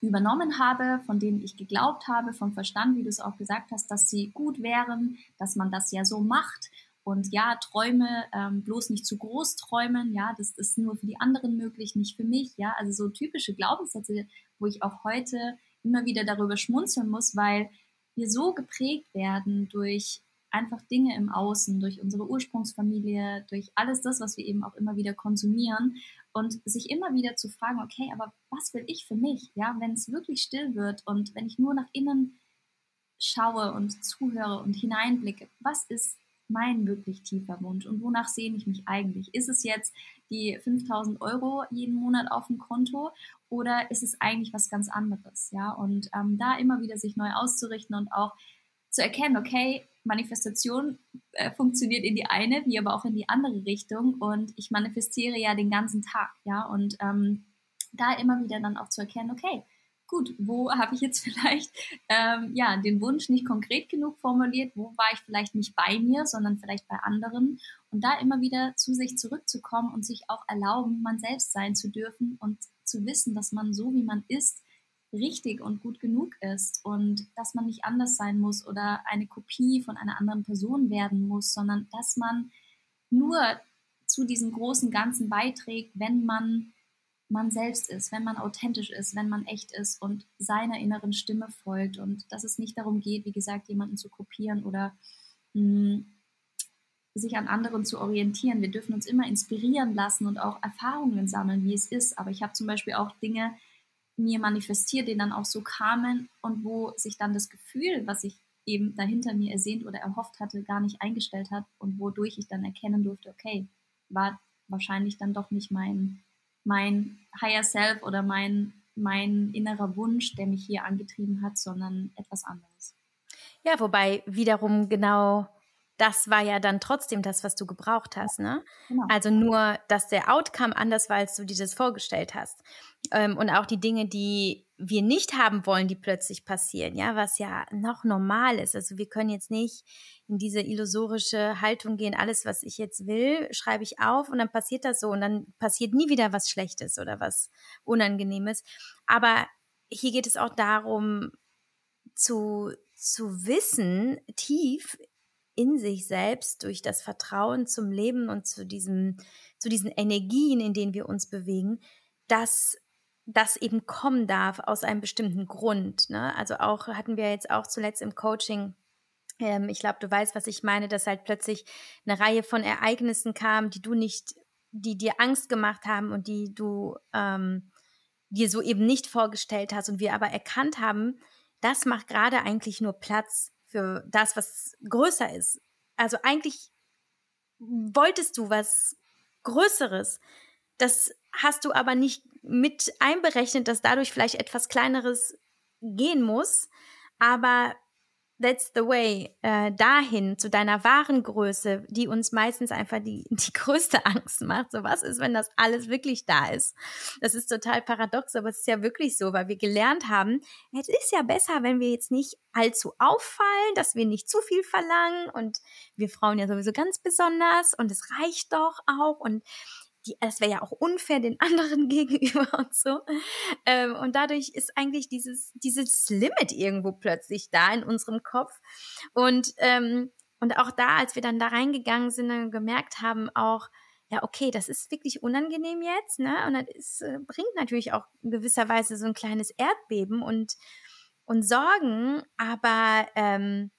übernommen habe, von denen ich geglaubt habe, vom Verstand, wie du es auch gesagt hast, dass sie gut wären, dass man das ja so macht. Und ja, Träume ähm, bloß nicht zu groß träumen, ja, das ist nur für die anderen möglich, nicht für mich, ja, also so typische Glaubenssätze, wo ich auch heute immer wieder darüber schmunzeln muss, weil wir so geprägt werden durch einfach Dinge im Außen, durch unsere Ursprungsfamilie, durch alles das, was wir eben auch immer wieder konsumieren und sich immer wieder zu fragen, okay, aber was will ich für mich? Ja, wenn es wirklich still wird und wenn ich nur nach innen schaue und zuhöre und hineinblicke, was ist mein wirklich tiefer Wunsch und wonach sehne ich mich eigentlich? Ist es jetzt die 5000 Euro jeden Monat auf dem Konto oder ist es eigentlich was ganz anderes? Ja, und ähm, da immer wieder sich neu auszurichten und auch zu erkennen, okay, Manifestation äh, funktioniert in die eine, wie aber auch in die andere Richtung. Und ich manifestiere ja den ganzen Tag, ja, und ähm, da immer wieder dann auch zu erkennen, okay, gut, wo habe ich jetzt vielleicht ähm, ja, den Wunsch nicht konkret genug formuliert, wo war ich vielleicht nicht bei mir, sondern vielleicht bei anderen? Und da immer wieder zu sich zurückzukommen und sich auch erlauben, man selbst sein zu dürfen und zu wissen, dass man so, wie man ist, richtig und gut genug ist und dass man nicht anders sein muss oder eine Kopie von einer anderen Person werden muss, sondern dass man nur zu diesem großen Ganzen beiträgt, wenn man man selbst ist, wenn man authentisch ist, wenn man echt ist und seiner inneren Stimme folgt und dass es nicht darum geht, wie gesagt, jemanden zu kopieren oder mh, hm, sich an anderen zu orientieren. Wir dürfen uns immer inspirieren lassen und auch Erfahrungen sammeln, wie es ist. Aber ich habe zum Beispiel auch Dinge mir manifestiert, die dann auch so kamen und wo sich dann das Gefühl, was ich eben dahinter mir ersehnt oder erhofft hatte, gar nicht eingestellt hat und wodurch ich dann erkennen durfte, okay, war wahrscheinlich dann doch nicht mein mein Higher Self oder mein, mein innerer Wunsch, der mich hier angetrieben hat, sondern etwas anderes. Ja, wobei wiederum genau das war ja dann trotzdem das, was du gebraucht hast, ne? Genau. Also nur, dass der Outcome anders war, als du dir das vorgestellt hast. Ähm, und auch die Dinge, die wir nicht haben wollen, die plötzlich passieren, ja, was ja noch normal ist. Also wir können jetzt nicht in diese illusorische Haltung gehen, alles, was ich jetzt will, schreibe ich auf und dann passiert das so und dann passiert nie wieder was Schlechtes oder was Unangenehmes. Aber hier geht es auch darum, zu, zu wissen, tief in sich selbst durch das Vertrauen zum Leben und zu diesem, zu diesen Energien, in denen wir uns bewegen, dass das eben kommen darf aus einem bestimmten Grund. Ne? Also auch hatten wir jetzt auch zuletzt im Coaching ähm, ich glaube, du weißt, was ich meine, dass halt plötzlich eine Reihe von Ereignissen kam, die du nicht, die dir Angst gemacht haben und die du ähm, dir so eben nicht vorgestellt hast und wir aber erkannt haben, das macht gerade eigentlich nur Platz für das, was größer ist. Also eigentlich wolltest du was Größeres. Das hast du aber nicht mit einberechnet, dass dadurch vielleicht etwas Kleineres gehen muss. Aber that's the way, äh, dahin zu deiner wahren Größe, die uns meistens einfach die, die größte Angst macht. So was ist, wenn das alles wirklich da ist? Das ist total paradox, aber es ist ja wirklich so, weil wir gelernt haben, es ist ja besser, wenn wir jetzt nicht allzu auffallen, dass wir nicht zu viel verlangen und wir Frauen ja sowieso ganz besonders und es reicht doch auch und die, das wäre ja auch unfair den anderen gegenüber und so. Ähm, und dadurch ist eigentlich dieses, dieses Limit irgendwo plötzlich da in unserem Kopf. Und, ähm, und auch da, als wir dann da reingegangen sind und gemerkt haben, auch, ja, okay, das ist wirklich unangenehm jetzt, ne? Und das ist, äh, bringt natürlich auch in gewisser Weise so ein kleines Erdbeben und, und Sorgen, aber ähm,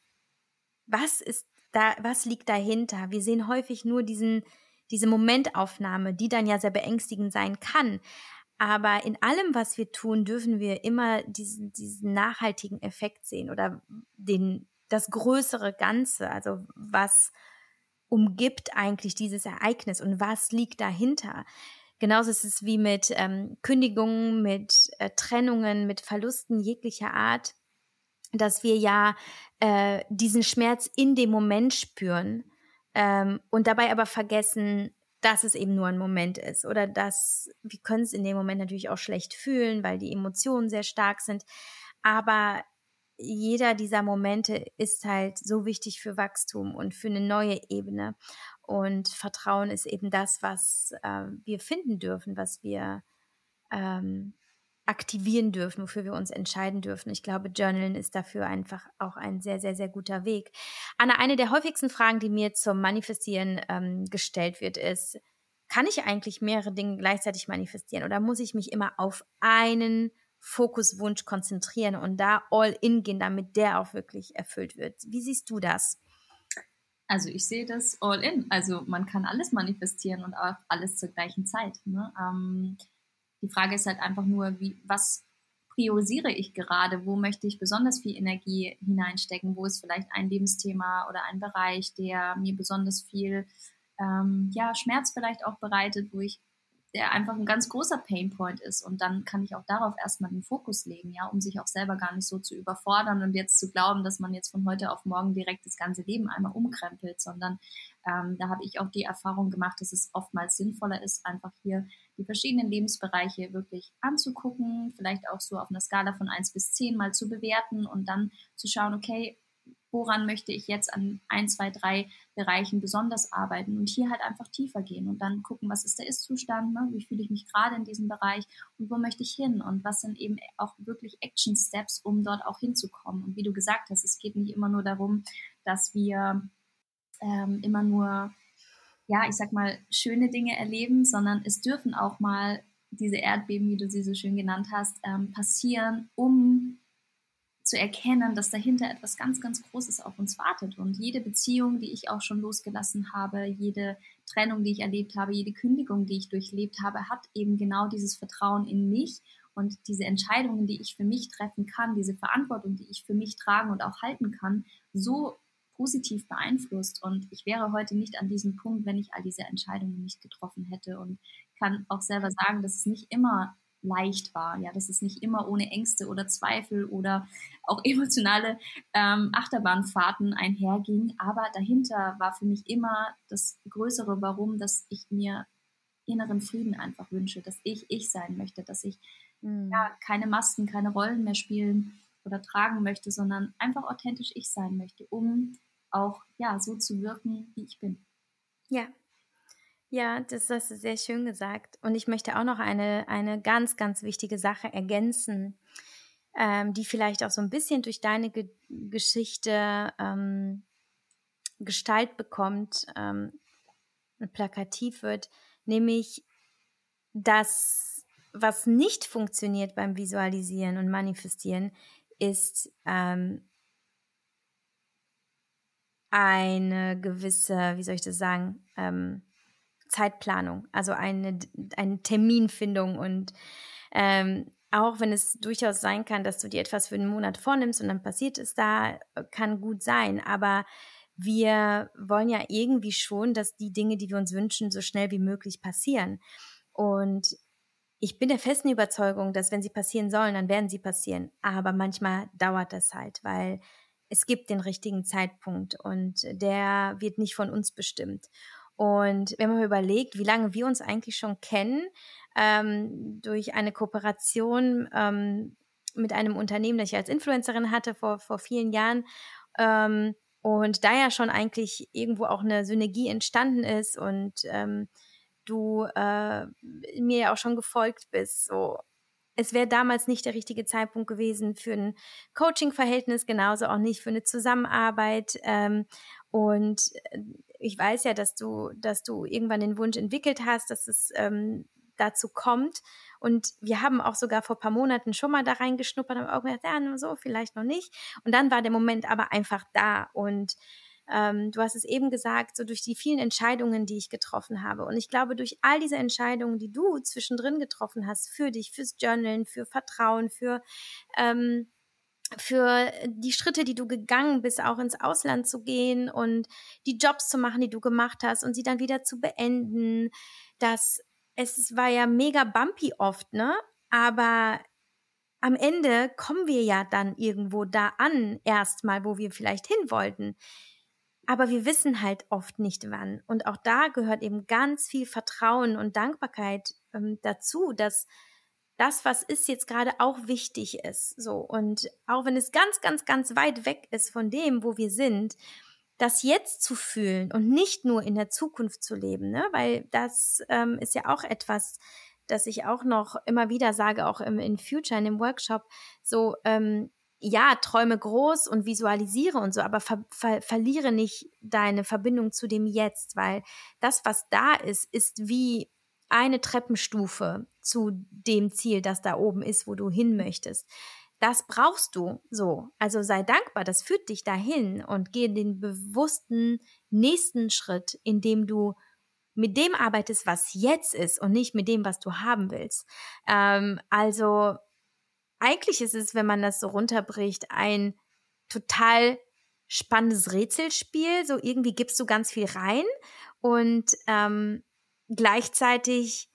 was ist da, was liegt dahinter? Wir sehen häufig nur diesen, diese Momentaufnahme, die dann ja sehr beängstigend sein kann. Aber in allem, was wir tun, dürfen wir immer diesen, diesen nachhaltigen Effekt sehen oder den, das größere Ganze. Also was umgibt eigentlich dieses Ereignis und was liegt dahinter? Genauso ist es wie mit ähm, Kündigungen, mit äh, Trennungen, mit Verlusten jeglicher Art, dass wir ja äh, diesen Schmerz in dem Moment spüren ähm, und dabei aber vergessen, dass es eben nur ein Moment ist oder dass wir können es in dem Moment natürlich auch schlecht fühlen, weil die Emotionen sehr stark sind. Aber jeder dieser Momente ist halt so wichtig für Wachstum und für eine neue Ebene. Und Vertrauen ist eben das, was äh, wir finden dürfen, was wir ähm, aktivieren dürfen, wofür wir uns entscheiden dürfen. Ich glaube, Journalen ist dafür einfach auch ein sehr, sehr, sehr guter Weg. Anna, eine der häufigsten Fragen, die mir zum Manifestieren ähm, gestellt wird, ist, kann ich eigentlich mehrere Dinge gleichzeitig manifestieren oder muss ich mich immer auf einen Fokuswunsch konzentrieren und da all in gehen, damit der auch wirklich erfüllt wird? Wie siehst du das? Also ich sehe das all in. Also man kann alles manifestieren und auch alles zur gleichen Zeit. Ne? Ähm, die Frage ist halt einfach nur, wie, was priorisiere ich gerade, wo möchte ich besonders viel Energie hineinstecken, wo ist vielleicht ein Lebensthema oder ein Bereich, der mir besonders viel ähm, ja, Schmerz vielleicht auch bereitet, wo ich der einfach ein ganz großer Painpoint ist. Und dann kann ich auch darauf erstmal den Fokus legen, ja, um sich auch selber gar nicht so zu überfordern und jetzt zu glauben, dass man jetzt von heute auf morgen direkt das ganze Leben einmal umkrempelt, sondern ähm, da habe ich auch die Erfahrung gemacht, dass es oftmals sinnvoller ist, einfach hier die verschiedenen Lebensbereiche wirklich anzugucken, vielleicht auch so auf einer Skala von 1 bis 10 mal zu bewerten und dann zu schauen, okay, woran möchte ich jetzt an ein, zwei, drei Bereichen besonders arbeiten und hier halt einfach tiefer gehen und dann gucken, was ist der Ist-Zustand, ne? wie fühle ich mich gerade in diesem Bereich und wo möchte ich hin und was sind eben auch wirklich Action-Steps, um dort auch hinzukommen. Und wie du gesagt hast, es geht nicht immer nur darum, dass wir ähm, immer nur, ja, ich sag mal, schöne Dinge erleben, sondern es dürfen auch mal diese Erdbeben, wie du sie so schön genannt hast, ähm, passieren, um zu erkennen, dass dahinter etwas ganz, ganz Großes auf uns wartet. Und jede Beziehung, die ich auch schon losgelassen habe, jede Trennung, die ich erlebt habe, jede Kündigung, die ich durchlebt habe, hat eben genau dieses Vertrauen in mich und diese Entscheidungen, die ich für mich treffen kann, diese Verantwortung, die ich für mich tragen und auch halten kann, so positiv beeinflusst. Und ich wäre heute nicht an diesem Punkt, wenn ich all diese Entscheidungen nicht getroffen hätte und kann auch selber sagen, dass es nicht immer leicht war. Ja, dass es nicht immer ohne Ängste oder Zweifel oder auch emotionale ähm, Achterbahnfahrten einherging. Aber dahinter war für mich immer das größere Warum, dass ich mir inneren Frieden einfach wünsche, dass ich ich sein möchte, dass ich mhm. ja, keine Masken, keine Rollen mehr spielen oder tragen möchte, sondern einfach authentisch ich sein möchte, um auch ja so zu wirken, wie ich bin. Ja, ja, das hast du sehr schön gesagt. Und ich möchte auch noch eine, eine ganz, ganz wichtige Sache ergänzen, ähm, die vielleicht auch so ein bisschen durch deine Ge Geschichte ähm, Gestalt bekommt, ähm, plakativ wird, nämlich das, was nicht funktioniert beim Visualisieren und Manifestieren, ist ähm, eine gewisse, wie soll ich das sagen, ähm, Zeitplanung, also eine, eine Terminfindung und ähm, auch wenn es durchaus sein kann, dass du dir etwas für einen Monat vornimmst und dann passiert es da, kann gut sein, aber wir wollen ja irgendwie schon, dass die Dinge, die wir uns wünschen, so schnell wie möglich passieren. Und ich bin der festen Überzeugung, dass wenn sie passieren sollen, dann werden sie passieren. Aber manchmal dauert das halt, weil es gibt den richtigen Zeitpunkt und der wird nicht von uns bestimmt. Und wenn man überlegt, wie lange wir uns eigentlich schon kennen, ähm, durch eine Kooperation ähm, mit einem Unternehmen, das ich als Influencerin hatte vor, vor vielen Jahren, ähm, und da ja schon eigentlich irgendwo auch eine Synergie entstanden ist und ähm, du äh, mir ja auch schon gefolgt bist, so es wäre damals nicht der richtige Zeitpunkt gewesen für ein Coaching-Verhältnis, genauso auch nicht für eine Zusammenarbeit. Ähm, und äh, ich weiß ja, dass du, dass du irgendwann den Wunsch entwickelt hast, dass es ähm, dazu kommt. Und wir haben auch sogar vor paar Monaten schon mal da reingeschnuppert und auch gedacht, ja, so, vielleicht noch nicht. Und dann war der Moment aber einfach da. Und ähm, du hast es eben gesagt, so durch die vielen Entscheidungen, die ich getroffen habe. Und ich glaube, durch all diese Entscheidungen, die du zwischendrin getroffen hast, für dich, fürs Journalen, für Vertrauen, für ähm, für die Schritte, die du gegangen bist, auch ins Ausland zu gehen und die Jobs zu machen, die du gemacht hast und sie dann wieder zu beenden. Das, es war ja mega bumpy oft, ne? Aber am Ende kommen wir ja dann irgendwo da an, erstmal, wo wir vielleicht hin wollten. Aber wir wissen halt oft nicht wann. Und auch da gehört eben ganz viel Vertrauen und Dankbarkeit ähm, dazu, dass das, was ist, jetzt gerade auch wichtig ist. So. Und auch wenn es ganz, ganz, ganz weit weg ist von dem, wo wir sind, das jetzt zu fühlen und nicht nur in der Zukunft zu leben, ne? weil das ähm, ist ja auch etwas, das ich auch noch immer wieder sage, auch im in Future, in dem Workshop, so, ähm, ja, träume groß und visualisiere und so, aber ver ver verliere nicht deine Verbindung zu dem Jetzt, weil das, was da ist, ist wie eine Treppenstufe zu dem Ziel, das da oben ist, wo du hin möchtest. Das brauchst du so. Also sei dankbar, das führt dich dahin und geh den bewussten nächsten Schritt, indem du mit dem arbeitest, was jetzt ist und nicht mit dem, was du haben willst. Ähm, also eigentlich ist es, wenn man das so runterbricht, ein total spannendes Rätselspiel. So irgendwie gibst du ganz viel rein und ähm, gleichzeitig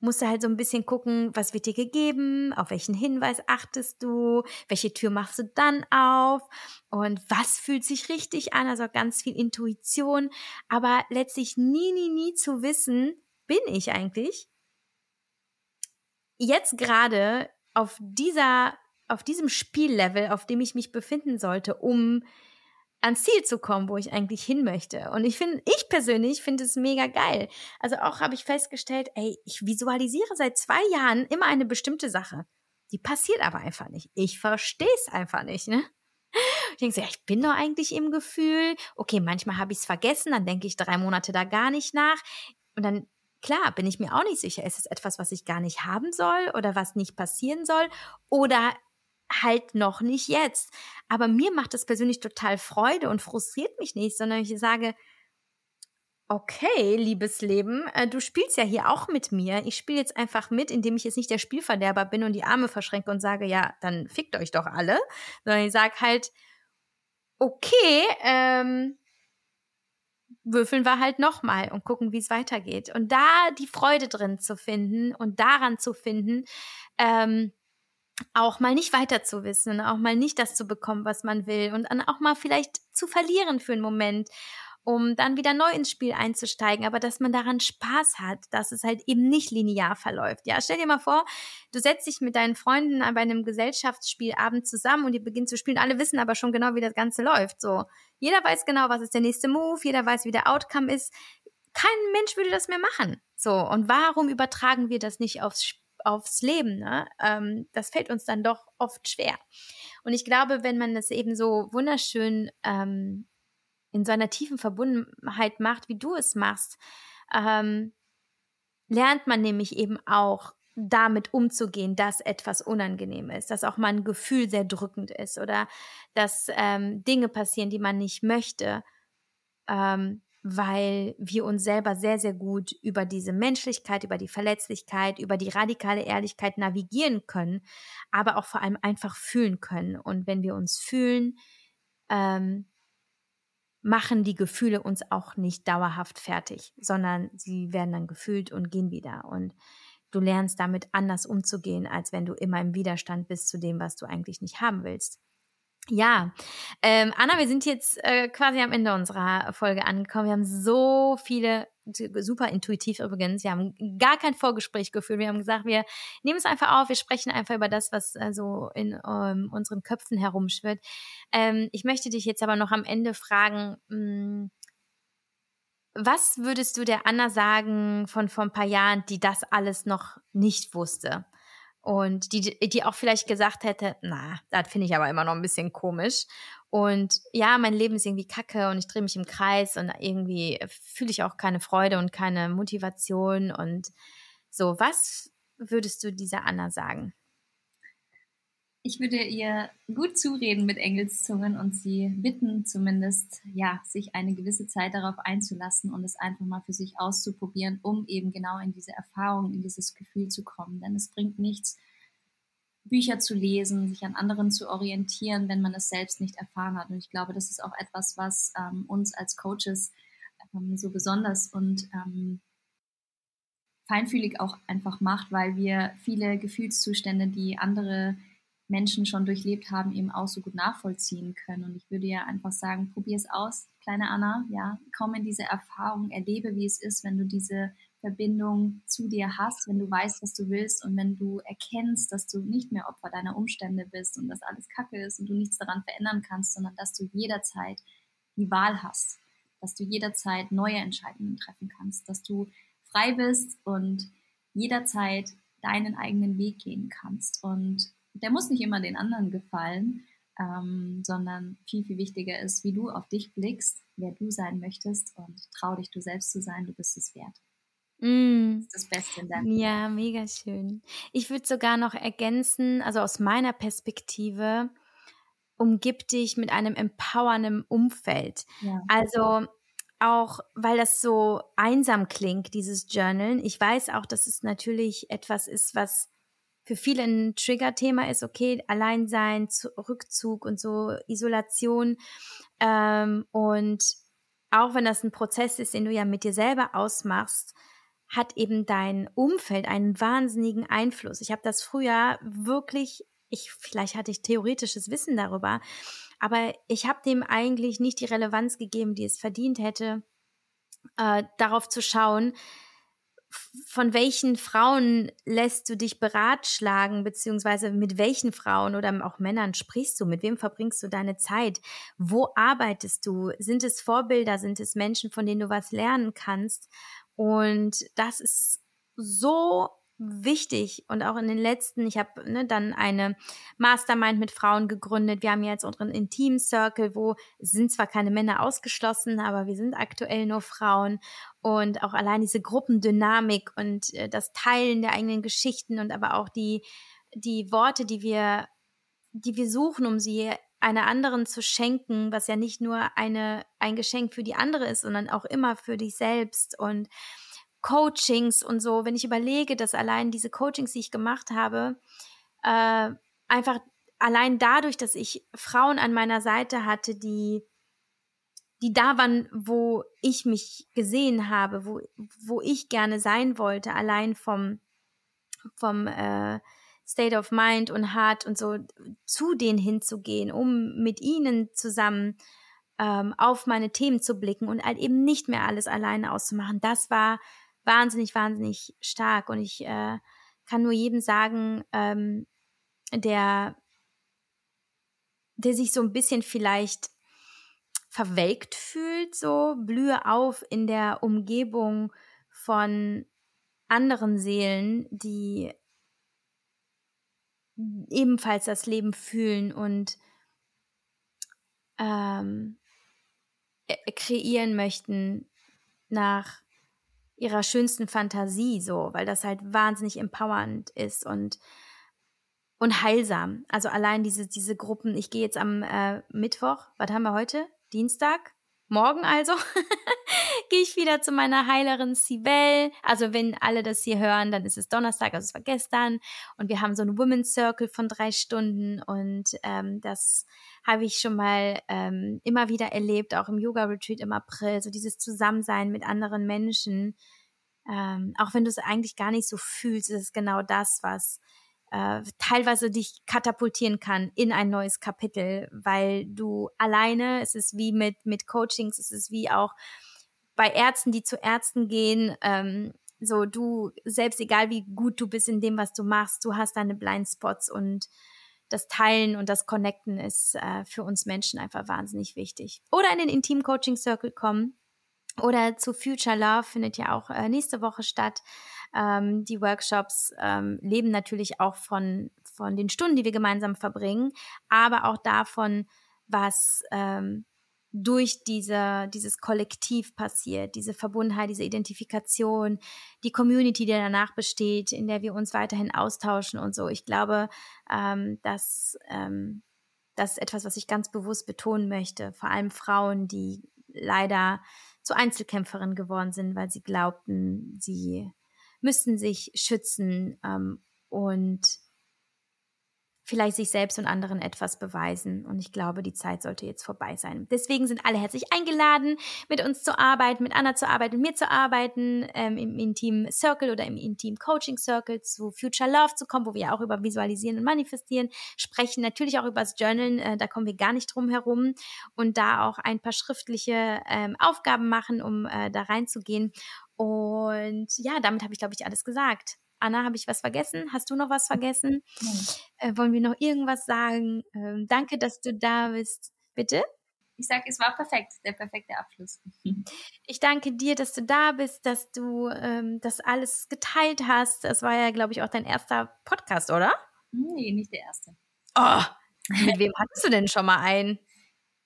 musst du halt so ein bisschen gucken, was wird dir gegeben, auf welchen Hinweis achtest du, welche Tür machst du dann auf und was fühlt sich richtig an, also ganz viel Intuition, aber letztlich nie, nie, nie zu wissen, bin ich eigentlich jetzt gerade auf dieser, auf diesem Spiellevel, auf dem ich mich befinden sollte, um ans Ziel zu kommen, wo ich eigentlich hin möchte. Und ich finde, ich persönlich finde es mega geil. Also auch habe ich festgestellt, ey, ich visualisiere seit zwei Jahren immer eine bestimmte Sache. Die passiert aber einfach nicht. Ich verstehe es einfach nicht, ne? Ich denke so, ja, ich bin doch eigentlich im Gefühl. Okay, manchmal habe ich es vergessen, dann denke ich drei Monate da gar nicht nach. Und dann, klar, bin ich mir auch nicht sicher, ist es etwas, was ich gar nicht haben soll oder was nicht passieren soll? Oder halt noch nicht jetzt. Aber mir macht das persönlich total Freude und frustriert mich nicht, sondern ich sage, okay, liebes Leben, äh, du spielst ja hier auch mit mir. Ich spiele jetzt einfach mit, indem ich jetzt nicht der Spielverderber bin und die Arme verschränke und sage, ja, dann fickt euch doch alle, sondern ich sage halt, okay, ähm, würfeln wir halt nochmal und gucken, wie es weitergeht. Und da die Freude drin zu finden und daran zu finden, ähm, auch mal nicht weiter zu wissen und auch mal nicht das zu bekommen, was man will und dann auch mal vielleicht zu verlieren für einen Moment, um dann wieder neu ins Spiel einzusteigen, aber dass man daran Spaß hat, dass es halt eben nicht linear verläuft. Ja, stell dir mal vor, du setzt dich mit deinen Freunden bei einem Gesellschaftsspielabend zusammen und ihr beginnt zu spielen. Alle wissen aber schon genau, wie das Ganze läuft. So, jeder weiß genau, was ist der nächste Move, jeder weiß, wie der Outcome ist. Kein Mensch würde das mehr machen. So, und warum übertragen wir das nicht aufs aufs Leben, ne? Ähm, das fällt uns dann doch oft schwer. Und ich glaube, wenn man das eben so wunderschön ähm, in so einer tiefen Verbundenheit macht, wie du es machst, ähm, lernt man nämlich eben auch damit umzugehen, dass etwas unangenehm ist, dass auch mal ein Gefühl sehr drückend ist oder dass ähm, Dinge passieren, die man nicht möchte. Ähm, weil wir uns selber sehr, sehr gut über diese Menschlichkeit, über die Verletzlichkeit, über die radikale Ehrlichkeit navigieren können, aber auch vor allem einfach fühlen können. Und wenn wir uns fühlen, ähm, machen die Gefühle uns auch nicht dauerhaft fertig, sondern sie werden dann gefühlt und gehen wieder. Und du lernst damit anders umzugehen, als wenn du immer im Widerstand bist zu dem, was du eigentlich nicht haben willst. Ja, ähm, Anna, wir sind jetzt äh, quasi am Ende unserer Folge angekommen. Wir haben so viele, super intuitiv übrigens, wir haben gar kein Vorgespräch geführt. Wir haben gesagt, wir nehmen es einfach auf, wir sprechen einfach über das, was äh, so in ähm, unseren Köpfen herumschwirrt. Ähm, ich möchte dich jetzt aber noch am Ende fragen, mh, hm, was würdest du der Anna sagen von vor ein paar Jahren, die das alles noch nicht wusste? Und die, die auch vielleicht gesagt hätte, na, das finde ich aber immer noch ein bisschen komisch. Und ja, mein Leben ist irgendwie kacke und ich drehe mich im Kreis und irgendwie fühle ich auch keine Freude und keine Motivation und so. Was würdest du dieser Anna sagen? Ich würde ihr gut zureden mit Engelszungen und sie bitten zumindest, ja, sich eine gewisse Zeit darauf einzulassen und es einfach mal für sich auszuprobieren, um eben genau in diese Erfahrung, in dieses Gefühl zu kommen. Denn es bringt nichts, Bücher zu lesen, sich an anderen zu orientieren, wenn man es selbst nicht erfahren hat. Und ich glaube, das ist auch etwas, was ähm, uns als Coaches ähm, so besonders und ähm, feinfühlig auch einfach macht, weil wir viele Gefühlszustände, die andere Menschen schon durchlebt haben, eben auch so gut nachvollziehen können. Und ich würde ja einfach sagen, probier es aus, kleine Anna, ja, komm in diese Erfahrung, erlebe, wie es ist, wenn du diese Verbindung zu dir hast, wenn du weißt, was du willst und wenn du erkennst, dass du nicht mehr Opfer deiner Umstände bist und dass alles Kacke ist und du nichts daran verändern kannst, sondern dass du jederzeit die Wahl hast, dass du jederzeit neue Entscheidungen treffen kannst, dass du frei bist und jederzeit deinen eigenen Weg gehen kannst. Und der muss nicht immer den anderen gefallen, ähm, sondern viel, viel wichtiger ist, wie du auf dich blickst, wer du sein möchtest und trau dich, du selbst zu sein, du bist es wert. Mm. Das ist das Beste in deinem Ja, Leben. mega schön. Ich würde sogar noch ergänzen, also aus meiner Perspektive, umgib dich mit einem empowernden Umfeld. Ja. Also auch, weil das so einsam klingt, dieses Journalen. Ich weiß auch, dass es natürlich etwas ist, was für viele ein Trigger-Thema ist, okay, Alleinsein, Rückzug und so, Isolation. Ähm, und auch wenn das ein Prozess ist, den du ja mit dir selber ausmachst, hat eben dein Umfeld einen wahnsinnigen Einfluss. Ich habe das früher wirklich, ich vielleicht hatte ich theoretisches Wissen darüber, aber ich habe dem eigentlich nicht die Relevanz gegeben, die es verdient hätte, äh, darauf zu schauen, von welchen Frauen lässt du dich beratschlagen, beziehungsweise mit welchen Frauen oder auch Männern sprichst du? Mit wem verbringst du deine Zeit? Wo arbeitest du? Sind es Vorbilder? Sind es Menschen, von denen du was lernen kannst? Und das ist so wichtig. Und auch in den letzten, ich habe ne, dann eine Mastermind mit Frauen gegründet. Wir haben jetzt unseren Intim Circle, wo sind zwar keine Männer ausgeschlossen, aber wir sind aktuell nur Frauen. Und auch allein diese Gruppendynamik und äh, das Teilen der eigenen Geschichten und aber auch die die Worte, die wir die wir suchen, um sie einer anderen zu schenken, was ja nicht nur eine ein Geschenk für die andere ist, sondern auch immer für dich selbst. Und Coachings und so, wenn ich überlege, dass allein diese Coachings, die ich gemacht habe, äh, einfach allein dadurch, dass ich Frauen an meiner Seite hatte, die die da waren, wo ich mich gesehen habe, wo, wo ich gerne sein wollte, allein vom, vom äh, State of Mind und Heart und so zu denen hinzugehen, um mit ihnen zusammen ähm, auf meine Themen zu blicken und halt eben nicht mehr alles alleine auszumachen. Das war wahnsinnig, wahnsinnig stark. Und ich äh, kann nur jedem sagen, ähm, der, der sich so ein bisschen vielleicht verwelkt fühlt, so blühe auf in der Umgebung von anderen Seelen, die ebenfalls das Leben fühlen und ähm, äh, kreieren möchten nach ihrer schönsten Fantasie so, weil das halt wahnsinnig empowernd ist und und heilsam. Also allein diese diese Gruppen. Ich gehe jetzt am äh, Mittwoch. Was haben wir heute? Dienstag. Morgen also gehe ich wieder zu meiner Heilerin Sibel. Also wenn alle das hier hören, dann ist es Donnerstag, also es war gestern. Und wir haben so einen Women's Circle von drei Stunden und ähm, das habe ich schon mal ähm, immer wieder erlebt, auch im Yoga-Retreat im April, so dieses Zusammensein mit anderen Menschen. Ähm, auch wenn du es eigentlich gar nicht so fühlst, ist es genau das, was äh, teilweise dich katapultieren kann in ein neues Kapitel, weil du alleine, es ist wie mit, mit Coachings, es ist wie auch bei Ärzten, die zu Ärzten gehen, ähm, so du, selbst egal wie gut du bist in dem, was du machst, du hast deine Blindspots und das Teilen und das Connecten ist äh, für uns Menschen einfach wahnsinnig wichtig. Oder in den Intim Coaching Circle kommen. Oder zu Future Love findet ja auch äh, nächste Woche statt. Ähm, die Workshops ähm, leben natürlich auch von, von den Stunden, die wir gemeinsam verbringen, aber auch davon, was ähm, durch diese, dieses Kollektiv passiert, diese Verbundenheit, diese Identifikation, die Community, die danach besteht, in der wir uns weiterhin austauschen und so. Ich glaube, ähm, dass ähm, das ist etwas, was ich ganz bewusst betonen möchte. Vor allem Frauen, die leider zu Einzelkämpferinnen geworden sind, weil sie glaubten, sie müssten sich schützen ähm, und vielleicht sich selbst und anderen etwas beweisen. Und ich glaube, die Zeit sollte jetzt vorbei sein. Deswegen sind alle herzlich eingeladen, mit uns zu arbeiten, mit Anna zu arbeiten, mit mir zu arbeiten, ähm, im Intim Circle oder im Intim Coaching Circle zu Future Love zu kommen, wo wir auch über Visualisieren und Manifestieren sprechen. Natürlich auch über das Journalen, äh, da kommen wir gar nicht drum herum. Und da auch ein paar schriftliche ähm, Aufgaben machen, um äh, da reinzugehen. Und ja, damit habe ich, glaube ich, alles gesagt. Anna, habe ich was vergessen? Hast du noch was vergessen? Äh, wollen wir noch irgendwas sagen? Ähm, danke, dass du da bist. Bitte? Ich sage, es war perfekt, der perfekte Abschluss. Ich danke dir, dass du da bist, dass du ähm, das alles geteilt hast. Das war ja, glaube ich, auch dein erster Podcast, oder? Nee, nicht der erste. Oh, mit wem hattest du denn schon mal einen?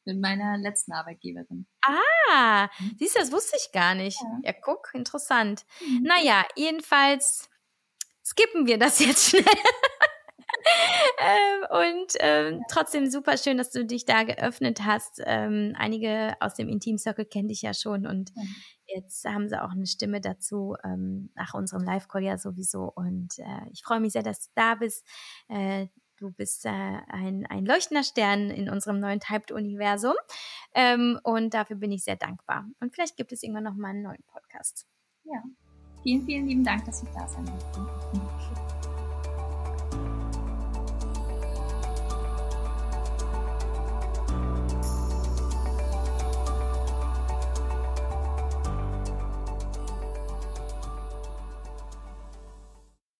Mit meiner letzten Arbeitgeberin. Ah, mhm. siehst du, das wusste ich gar nicht. Ja, ja guck, interessant. Mhm. Naja, jedenfalls skippen wir das jetzt schnell. ähm, und ähm, trotzdem super schön, dass du dich da geöffnet hast. Ähm, einige aus dem Intim Circle kennen dich ja schon und Jetzt haben sie auch eine Stimme dazu, ähm, nach unserem Live-Call ja sowieso. Und äh, ich freue mich sehr, dass du da bist. Äh, du bist äh, ein, ein leuchtender Stern in unserem neuen Typed-Universum. Ähm, und dafür bin ich sehr dankbar. Und vielleicht gibt es irgendwann noch mal einen neuen Podcast. Ja, vielen, vielen lieben Dank, dass ich da sein durfte.